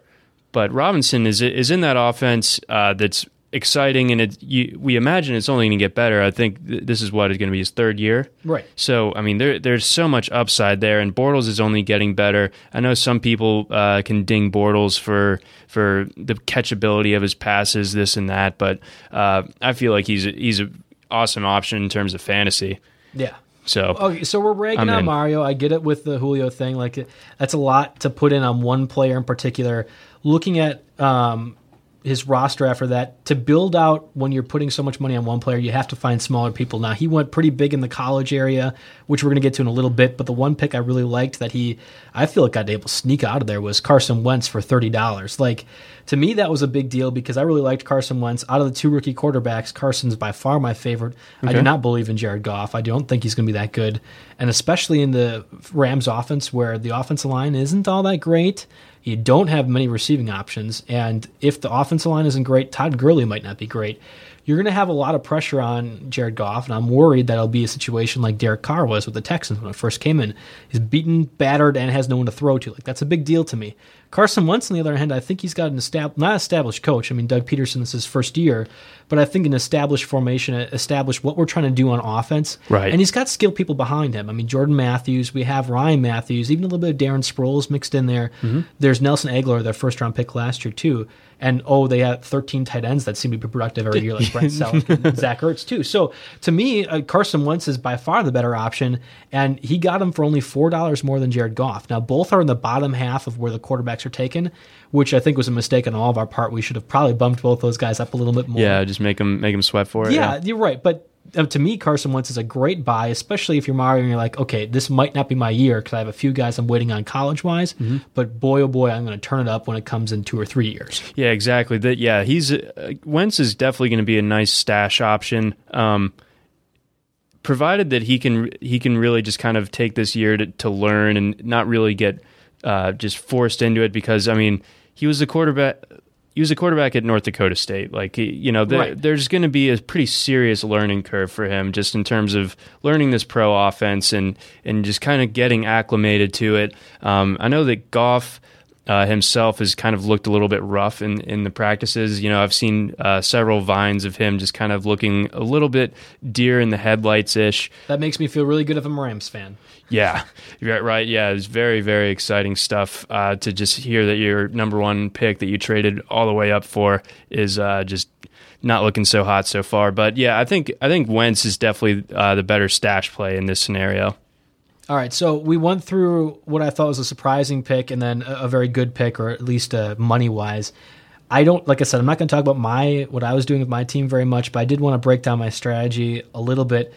but Robinson is is in that offense uh, that's exciting, and it, you, we imagine it's only going to get better. I think th- this is what is going to be his third year, Right. So I mean, there there's so much upside there, and Bortles is only getting better. I know some people uh, can ding Bortles for for the catchability of his passes, this and that, but uh, I feel like he's a, he's a awesome option in terms of fantasy. Yeah. So Okay, so we're ragging I'm on in. Mario. I get it with the Julio thing. Like that's a lot to put in on one player in particular. Looking at um, his roster after that, to build out when you're putting so much money on one player, you have to find smaller people. Now he went pretty big in the college area, which we're going to get to in a little bit. But the one pick I really liked that he, I feel like got able to sneak out of there was Carson Wentz for thirty dollars. Like to me, that was a big deal because I really liked Carson Wentz. Out of the two rookie quarterbacks, Carson's by far my favorite. I do not believe in Jared Goff. I don't think he's going to be that good. And especially in the Rams offense where the offensive line isn't all that great, you don't have many receiving options. And if the offensive line isn't great, Todd Gurley might not be great. You're going to have a lot of pressure on Jared Goff, and I'm worried that it'll be a situation like Derek Carr was with the Texans when it first came in. He's beaten, battered, and has no one to throw to. Like that's a big deal to me. Carson Wentz, on the other hand, I think he's got an estab- not established coach. I mean, Doug Pederson is his first year, but I think an established formation, established what we're trying to do on offense. Right. And he's got skilled people behind him. I mean, Jordan Matthews, we have Ryan Mathews, even a little bit of Darren Sproles mixed in there. Mm-hmm. There's Nelson Agholor, their first round pick last year, too. And oh, they have 13 tight ends that seem to be productive every year, like Brent Celek and Zach Ertz, too. So to me, uh, Carson Wentz is by far the better option, and he got him for only $4 more than Jared Goff. Now, both are in the bottom half of where the quarterbacks are taken, which I think was a mistake on all of our part. We should have probably bumped both those guys up a little bit more. yeah, just make them, make them sweat for it. Yeah, you're right. But to me, Carson Wentz is a great buy, especially if you're Mario and you're like, okay, this might not be my year because I have a few guys I'm waiting on college wise. Mm-hmm. But boy, oh boy, I'm going to turn it up when it comes in two or three years. Yeah, exactly. That yeah, he's uh, Wentz is definitely going to be a nice stash option. Um, provided that he can he can really just kind of take this year to, to learn and not really get uh, just forced into it because I mean he was a quarterback he was a quarterback at North Dakota State like you know there, Right. there's going to be a pretty serious learning curve for him just in terms of learning this pro offense and and just kind of getting acclimated to it um, I know that Goff uh, himself has kind of looked a little bit rough in, in the practices. You know, I've seen uh, several vines of him just kind of looking a little bit deer in the headlights ish. That makes me feel really good if I'm a Rams fan. Yeah, right, right. Yeah, it's very, very exciting stuff uh, to just hear that your number one pick that you traded all the way up for is uh, just not looking so hot so far. But yeah, I think I think Wentz is definitely uh, the better stash play in this scenario. All right, so we went through what I thought was a surprising pick and then a, a very good pick, or at least uh, money wise. I don't, like I said, I'm not going to talk about my what I was doing with my team very much, but I did want to break down my strategy a little bit.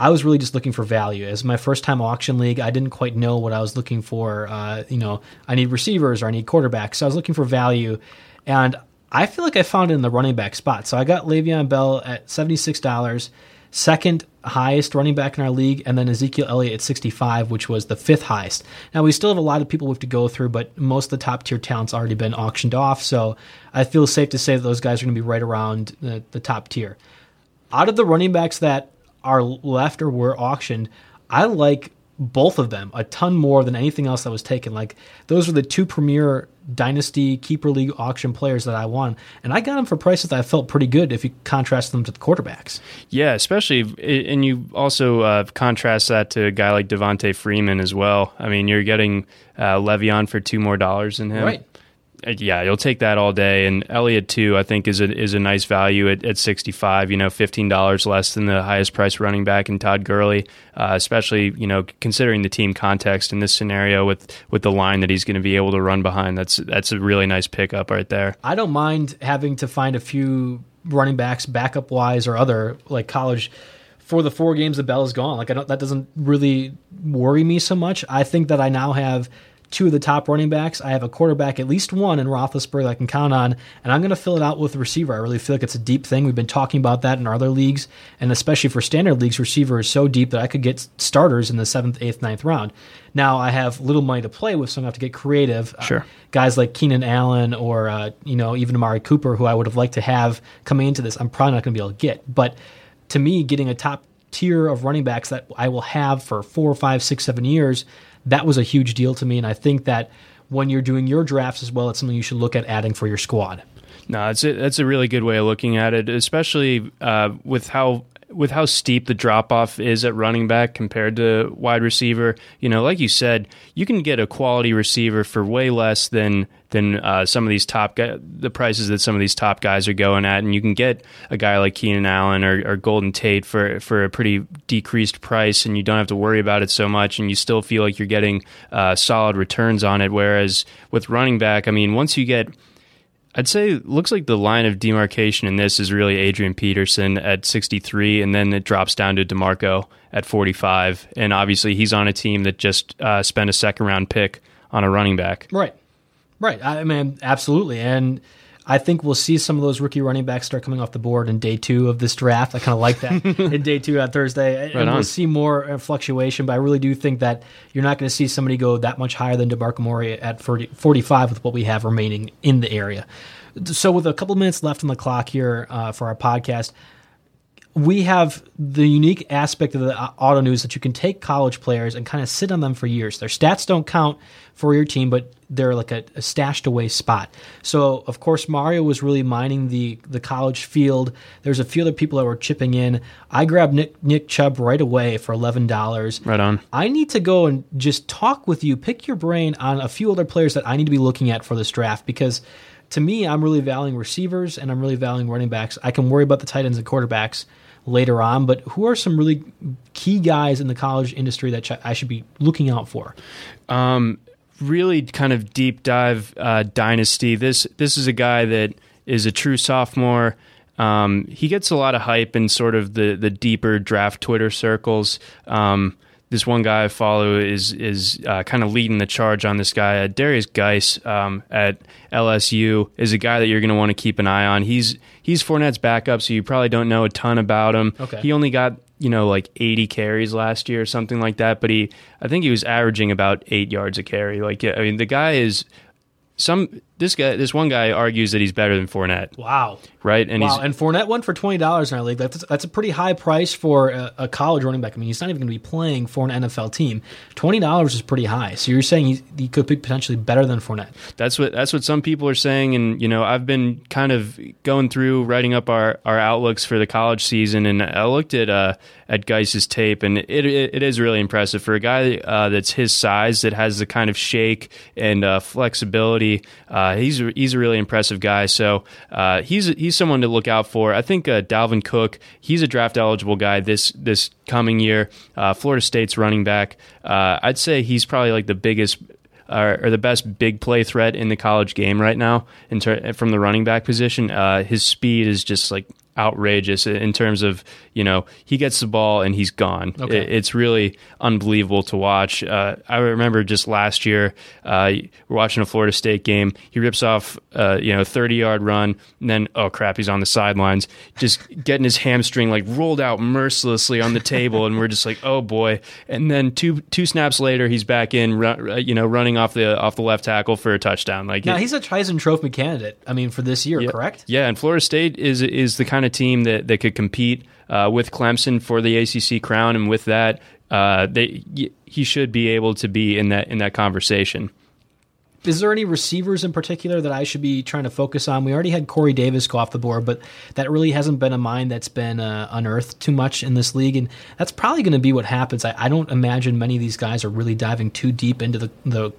I was really just looking for value. As my first time auction league, I didn't quite know what I was looking for. Uh, you know, I need receivers or I need quarterbacks, so I was looking for value, and I feel like I found it in the running back spot. So I got Le'Veon Bell at seventy six dollars second highest running back in our league, and then Ezekiel Elliott at 65, which was the fifth highest. Now, we still have a lot of people we have to go through, but most of the top tier talent's already been auctioned off, so I feel safe to say that those guys are going to be right around the, the top tier. Out of the running backs that are left or were auctioned, I like both of them a ton more than anything else that was taken. Like those were the two premier dynasty keeper league auction players that I won, and I got them for prices that I felt pretty good if you contrast them to the quarterbacks. Yeah, especially, and you also uh, contrast that to a guy like Devonta Freeman as well. I mean, you're getting uh, Le'Veon for two more dollars than him. Right. Uh, Yeah, you'll take that all day. And Elliott too, I think is a is a nice value at, at sixty five. You know, fifteen dollars less than the highest price running back in Todd Gurley. Uh, especially you know considering the team context in this scenario with with the line that he's going to be able to run behind. That's that's a really nice pickup right there. I don't mind having to find a few running backs, backup wise or other, like college, for the four games the Bell is gone. Like I don't, that doesn't really worry me so much. I think that I now have two of the top running backs. I have a quarterback, at least one in Roethlisberger that I can count on, and I'm going to fill it out with a receiver. I really feel like it's a deep thing. We've been talking about that in our other leagues, and especially for standard leagues, receiver is so deep that I could get starters in the seventh, eighth, ninth round. Now I have little money to play with, so I'm going to have to get creative. Uh, Sure. guys like Keenan Allen or uh, you know even Amari Cooper, who I would have liked to have coming into this, I'm probably not going to be able to get. But to me, getting a top tier of running backs that I will have for four, five, six, seven years, that was a huge deal to me. And I think that when you're doing your drafts as well, it's something you should look at adding for your squad. No, that's a, that's a really good way of looking at it, especially uh, with how with how steep the drop off is at running back compared to wide receiver. You know, like you said, you can get a quality receiver for way less than than uh, some of these top guys, the prices that some of these top guys are going at, and you can get a guy like Keenan Allen or, or Golden Tate for for a pretty decreased price, and you don't have to worry about it so much, and you still feel like you're getting uh, solid returns on it. Whereas with running back, I mean, once you get I'd say looks like the line of demarcation in this is really Adrian Peterson at 63, and then it drops down to Demarco at 45. And obviously, he's on a team that just uh, spent a second round pick on a running back. Right, right. I mean, absolutely. And I think we'll see some of those rookie running backs start coming off the board in day two of this draft. I kind of like that in day two on Thursday. Right and on. we'll see more uh, fluctuation, but I really do think that you're not going to see somebody go that much higher than DeMarco Murray at 40, 45 with what we have remaining in the area. So, with a couple minutes left on the clock here uh, for our podcast, we have the unique aspect of the ottoneu's that you can take college players and kind of sit on them for years. Their stats don't count for your team, but they're like a, a stashed away spot. So, of course, Mario was really mining the the college field. There's a few other people that were chipping in. I grabbed Nick Nick Chubb right away for eleven dollars. Right on. I need to go and just talk with you, pick your brain on a few other players that I need to be looking at for this draft because to me, I'm really valuing receivers and I'm really valuing running backs. I can worry about the tight ends and quarterbacks later on, but who are some really key guys in the college industry that I should be looking out for? Um, really kind of deep dive uh, dynasty. This this is a guy that is a true sophomore. Um, he gets a lot of hype in sort of the the deeper draft Twitter circles. Um, this one guy I follow is is uh, kind of leading the charge on this guy. Uh, Derrius Guice um, at LSU is a guy that you're going to want to keep an eye on. He's he's Fournette's backup, so you probably don't know a ton about him. Okay. He only got you know like 80 carries last year or something like that, but he I think he was averaging about eight yards a carry. Like I mean the guy is some this guy this one guy argues that he's better than Fournette, Wow. right? And wow, he's and Fournette went for twenty dollars in our league. That's that's a pretty high price for a, a college running back. I mean, he's not even going to be playing for an NFL team. Twenty dollars is pretty high. So you're saying he, he could be potentially better than Fournette? That's what that's what some people are saying, and you know I've been kind of going through writing up our, our outlooks for the college season, and I looked at uh, at Guice's tape, and it, it it is really impressive for a guy uh, that's his size that has the kind of shake and uh, flexibility. Uh, he's a- he's a really impressive guy, so uh, he's he's someone to look out for. I think uh, Dalvin Cook, he's a draft eligible guy this this coming year. Uh, Florida State's running back. Uh, I'd say he's probably like the biggest are the best big play threat in the college game right now in ter- from the running back position. Uh, his speed is just like outrageous in terms of you know he gets the ball and he's gone. Okay. It- it's really unbelievable to watch. Uh, I remember just last year uh, we're watching a Florida State game. He rips off uh, you know thirty yard run and then oh crap he's on the sidelines just getting his hamstring like rolled out mercilessly on the table and we're just like oh boy and then two two snaps later he's back in ru- you know running off the off the left tackle for a touchdown like Now it- he's a Heisman Trophy candidate. I mean, for this year, yeah. correct? Yeah, and Florida State is is the kind of team that, that could compete uh, with Clemson for the ACC crown, and with that, uh, they he should be able to be in that in that conversation. Is there any receivers in particular that I should be trying to focus on? We already had Corey Davis go off the board, but that really hasn't been a mind that's been uh, unearthed too much in this league, and that's probably going to be what happens. I, I don't imagine many of these guys are really diving too deep into the, the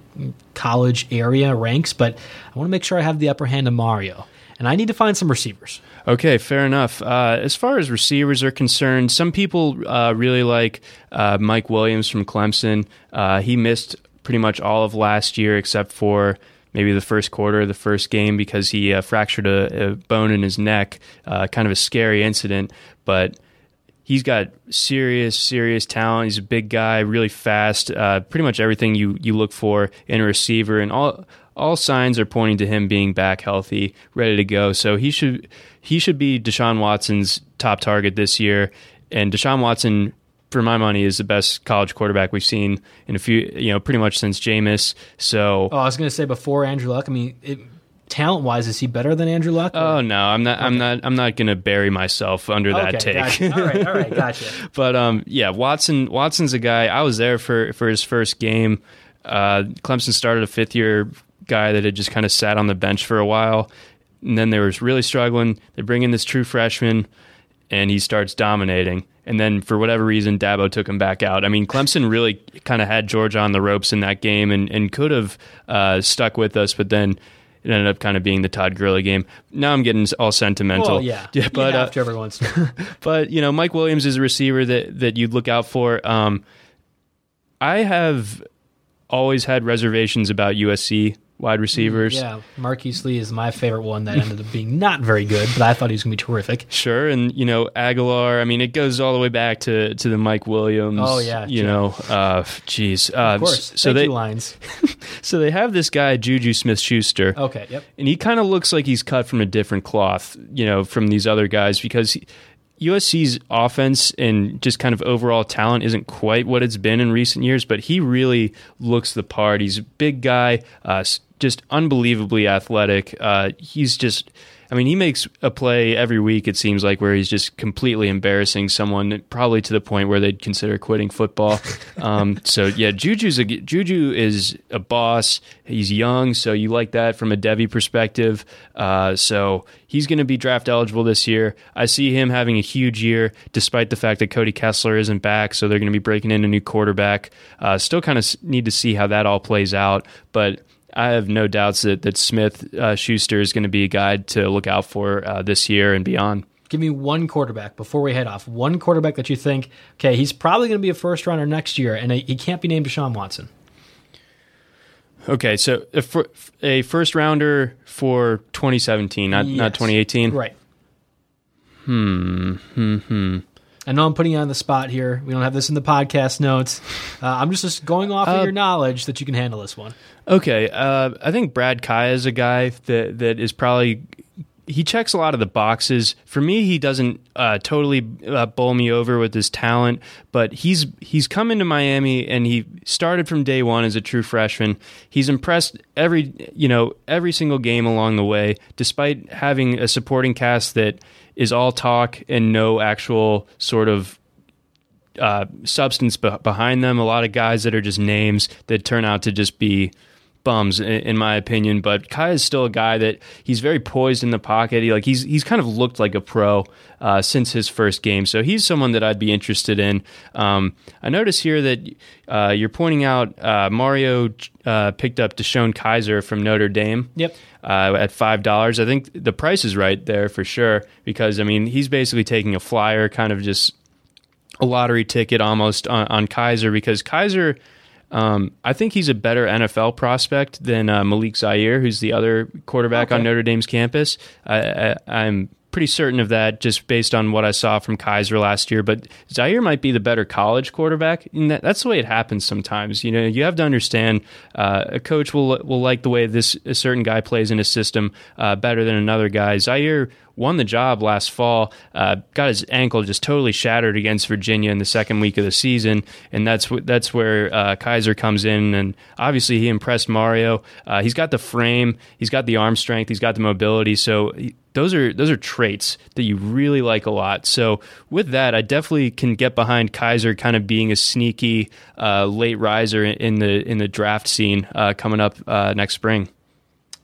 college area ranks, but I want to make sure I have the upper hand of Mario, and I need to find some receivers. Okay, fair enough. Uh, as far as receivers are concerned, some people uh, really like uh, Mike Williams from Clemson. Uh, he missed pretty much all of last year except for maybe the first quarter of the first game because he uh, fractured a, a bone in his neck. Uh, kind of a scary incident, but he's got serious, serious talent. He's a big guy, really fast. Uh, pretty much everything you you look for in a receiver, and all all signs are pointing to him being back healthy, ready to go. So he should he should be Deshaun Watson's top target this year. And Deshaun Watson, for my money, is the best college quarterback we've seen in a few, you know, pretty much since Jameis. So Oh, I was going to say before Andrew Luck. I mean, it, talent wise, is he better than Andrew Luck? Oh no, I'm not. I'm not. I'm not going to bury myself under that okay, take. Gotcha. All right, all right, gotcha. but um, yeah, Watson. Watson's a guy. I was there for for his first game. Uh, Clemson started a fifth year guy that had just kind of sat on the bench for a while, and then they were really struggling. They bring in this true freshman, and he starts dominating. And then for whatever reason, Dabo took him back out. I mean, Clemson really kind of had Georgia on the ropes in that game, and and could have uh, stuck with us, but then. It ended up kind of being the Todd Gurley game. Now I'm getting all sentimental. Well, yeah, yeah but you uh, have every once. but you know, Mike Williams is a receiver that that you'd look out for. Um, I have always had reservations about USC wide receivers. Yeah, Marquise Lee is my favorite one that ended up being not very good, but I thought he was going to be terrific. Sure, and you know Agholor. I mean, it goes all the way back to to the Mike Williams. Oh, yeah, you know, uh, geez. Uh, Of course. So Thank they lines. so they have this guy Juju Smith Schuster. Okay, yep. and he kind of looks like he's cut from a different cloth, you know, from these other guys because he, USC's offense and just kind of overall talent isn't quite what it's been in recent years, but he really looks the part. He's a big guy, uh, just unbelievably athletic. Uh, he's just. I mean, he makes a play every week. It seems like where he's just completely embarrassing someone, probably to the point where they'd consider quitting football. um, so yeah, Juju's a, Juju is a boss. He's young, so you like that from a devy perspective. Uh, so he's going to be draft eligible this year. I see him having a huge year, despite the fact that Cody Kessler isn't back. So they're going to be breaking in a new quarterback. Uh, still kind of need to see how that all plays out, but. I have no doubts that that Smith uh, Schuster is going to be a guy to look out for uh, this year and beyond. Give me one quarterback before we head off. One quarterback that you think, okay, he's probably going to be a first rounder next year, and he can't be named Deshaun Watson. Okay, so a, fir- a first rounder for 2017, not not 2018. Right. Hmm. Hmm. Hmm. I know I'm putting you on the spot here. We don't have this in the podcast notes. Uh, I'm just, just going off of Uh, your knowledge that you can handle this one. Okay, uh, I think Brad Kaaya is a guy that that is probably he checks a lot of the boxes. For me, he doesn't uh, totally uh, bowl me over with his talent, but he's he's come into Miami and he started from day one as a true freshman. He's impressed every you know every single game along the way, despite having a supporting cast that is all talk and no actual sort of uh, substance be- behind them. A lot of guys that are just names that turn out to just be bums, in, in my opinion. But Kai is still a guy that he's very poised in the pocket. He like he's he's kind of looked like a pro uh, since his first game. So he's someone that I'd be interested in. Um, I notice here that uh, you're pointing out uh, Mario uh, picked up DeShone Kizer from Notre Dame Yep. uh, at five dollars. I think the price is right there for sure because I mean he's basically taking a flyer, kind of just a lottery ticket almost on, on Kizer because Kizer. Um, I think he's a better NFL prospect than uh, Malik Zaire, who's the other quarterback on Notre Dame's campus. I, I, I'm pretty certain of that just based on what I saw from Kizer last year. But Zaire might be the better college quarterback. And that, that's the way it happens sometimes. You know, you have to understand uh, a coach will will like the way this a certain guy plays in a system uh, better than another guy. Zaire won the job last fall, uh, got his ankle just totally shattered against Virginia in the second week of the season, and that's that's where uh, Kizer comes in, and obviously he impressed Mario. Uh, he's got the frame, he's got the arm strength, he's got the mobility, so. He, those are those are traits that you really like a lot. So with that, I definitely can get behind Kizer kind of being a sneaky uh, late riser in the in the draft scene uh, coming up uh, next spring.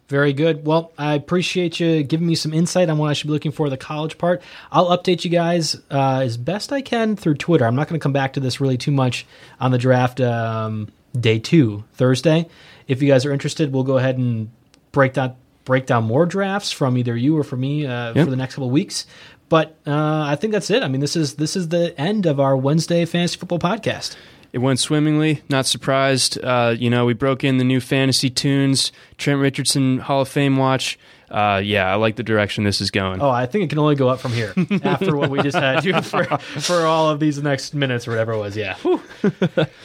Very good. Well, I appreciate you giving me some insight on what I should be looking for the college part. I'll update you guys uh, as best I can through Twitter. I'm not going to come back to this really too much on the draft um, day two, Thursday. If you guys are interested, we'll go ahead and break down break down more drafts from either you or from me uh, Yep. for the next couple of weeks. But uh, I think that's it. I mean, this is this is the end of our Wednesday fantasy football podcast. It went swimmingly. Not surprised. Uh, you know, we broke in the new fantasy tunes, Trent Richardson Hall of Fame watch. Uh, yeah, I like the direction this is going. Oh, I think it can only go up from here after what we just had to for, for all of these next minutes or whatever it was. Yeah. All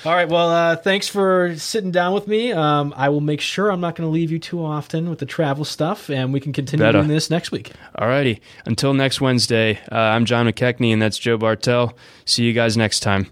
right. Well, uh, thanks for sitting down with me. Um, I will make sure I'm not going to leave you too often with the travel stuff, and we can continue Better. doing this next week. All righty. Until next Wednesday, uh, I'm John McKechnie, and that's Joe Bartel. See you guys next time.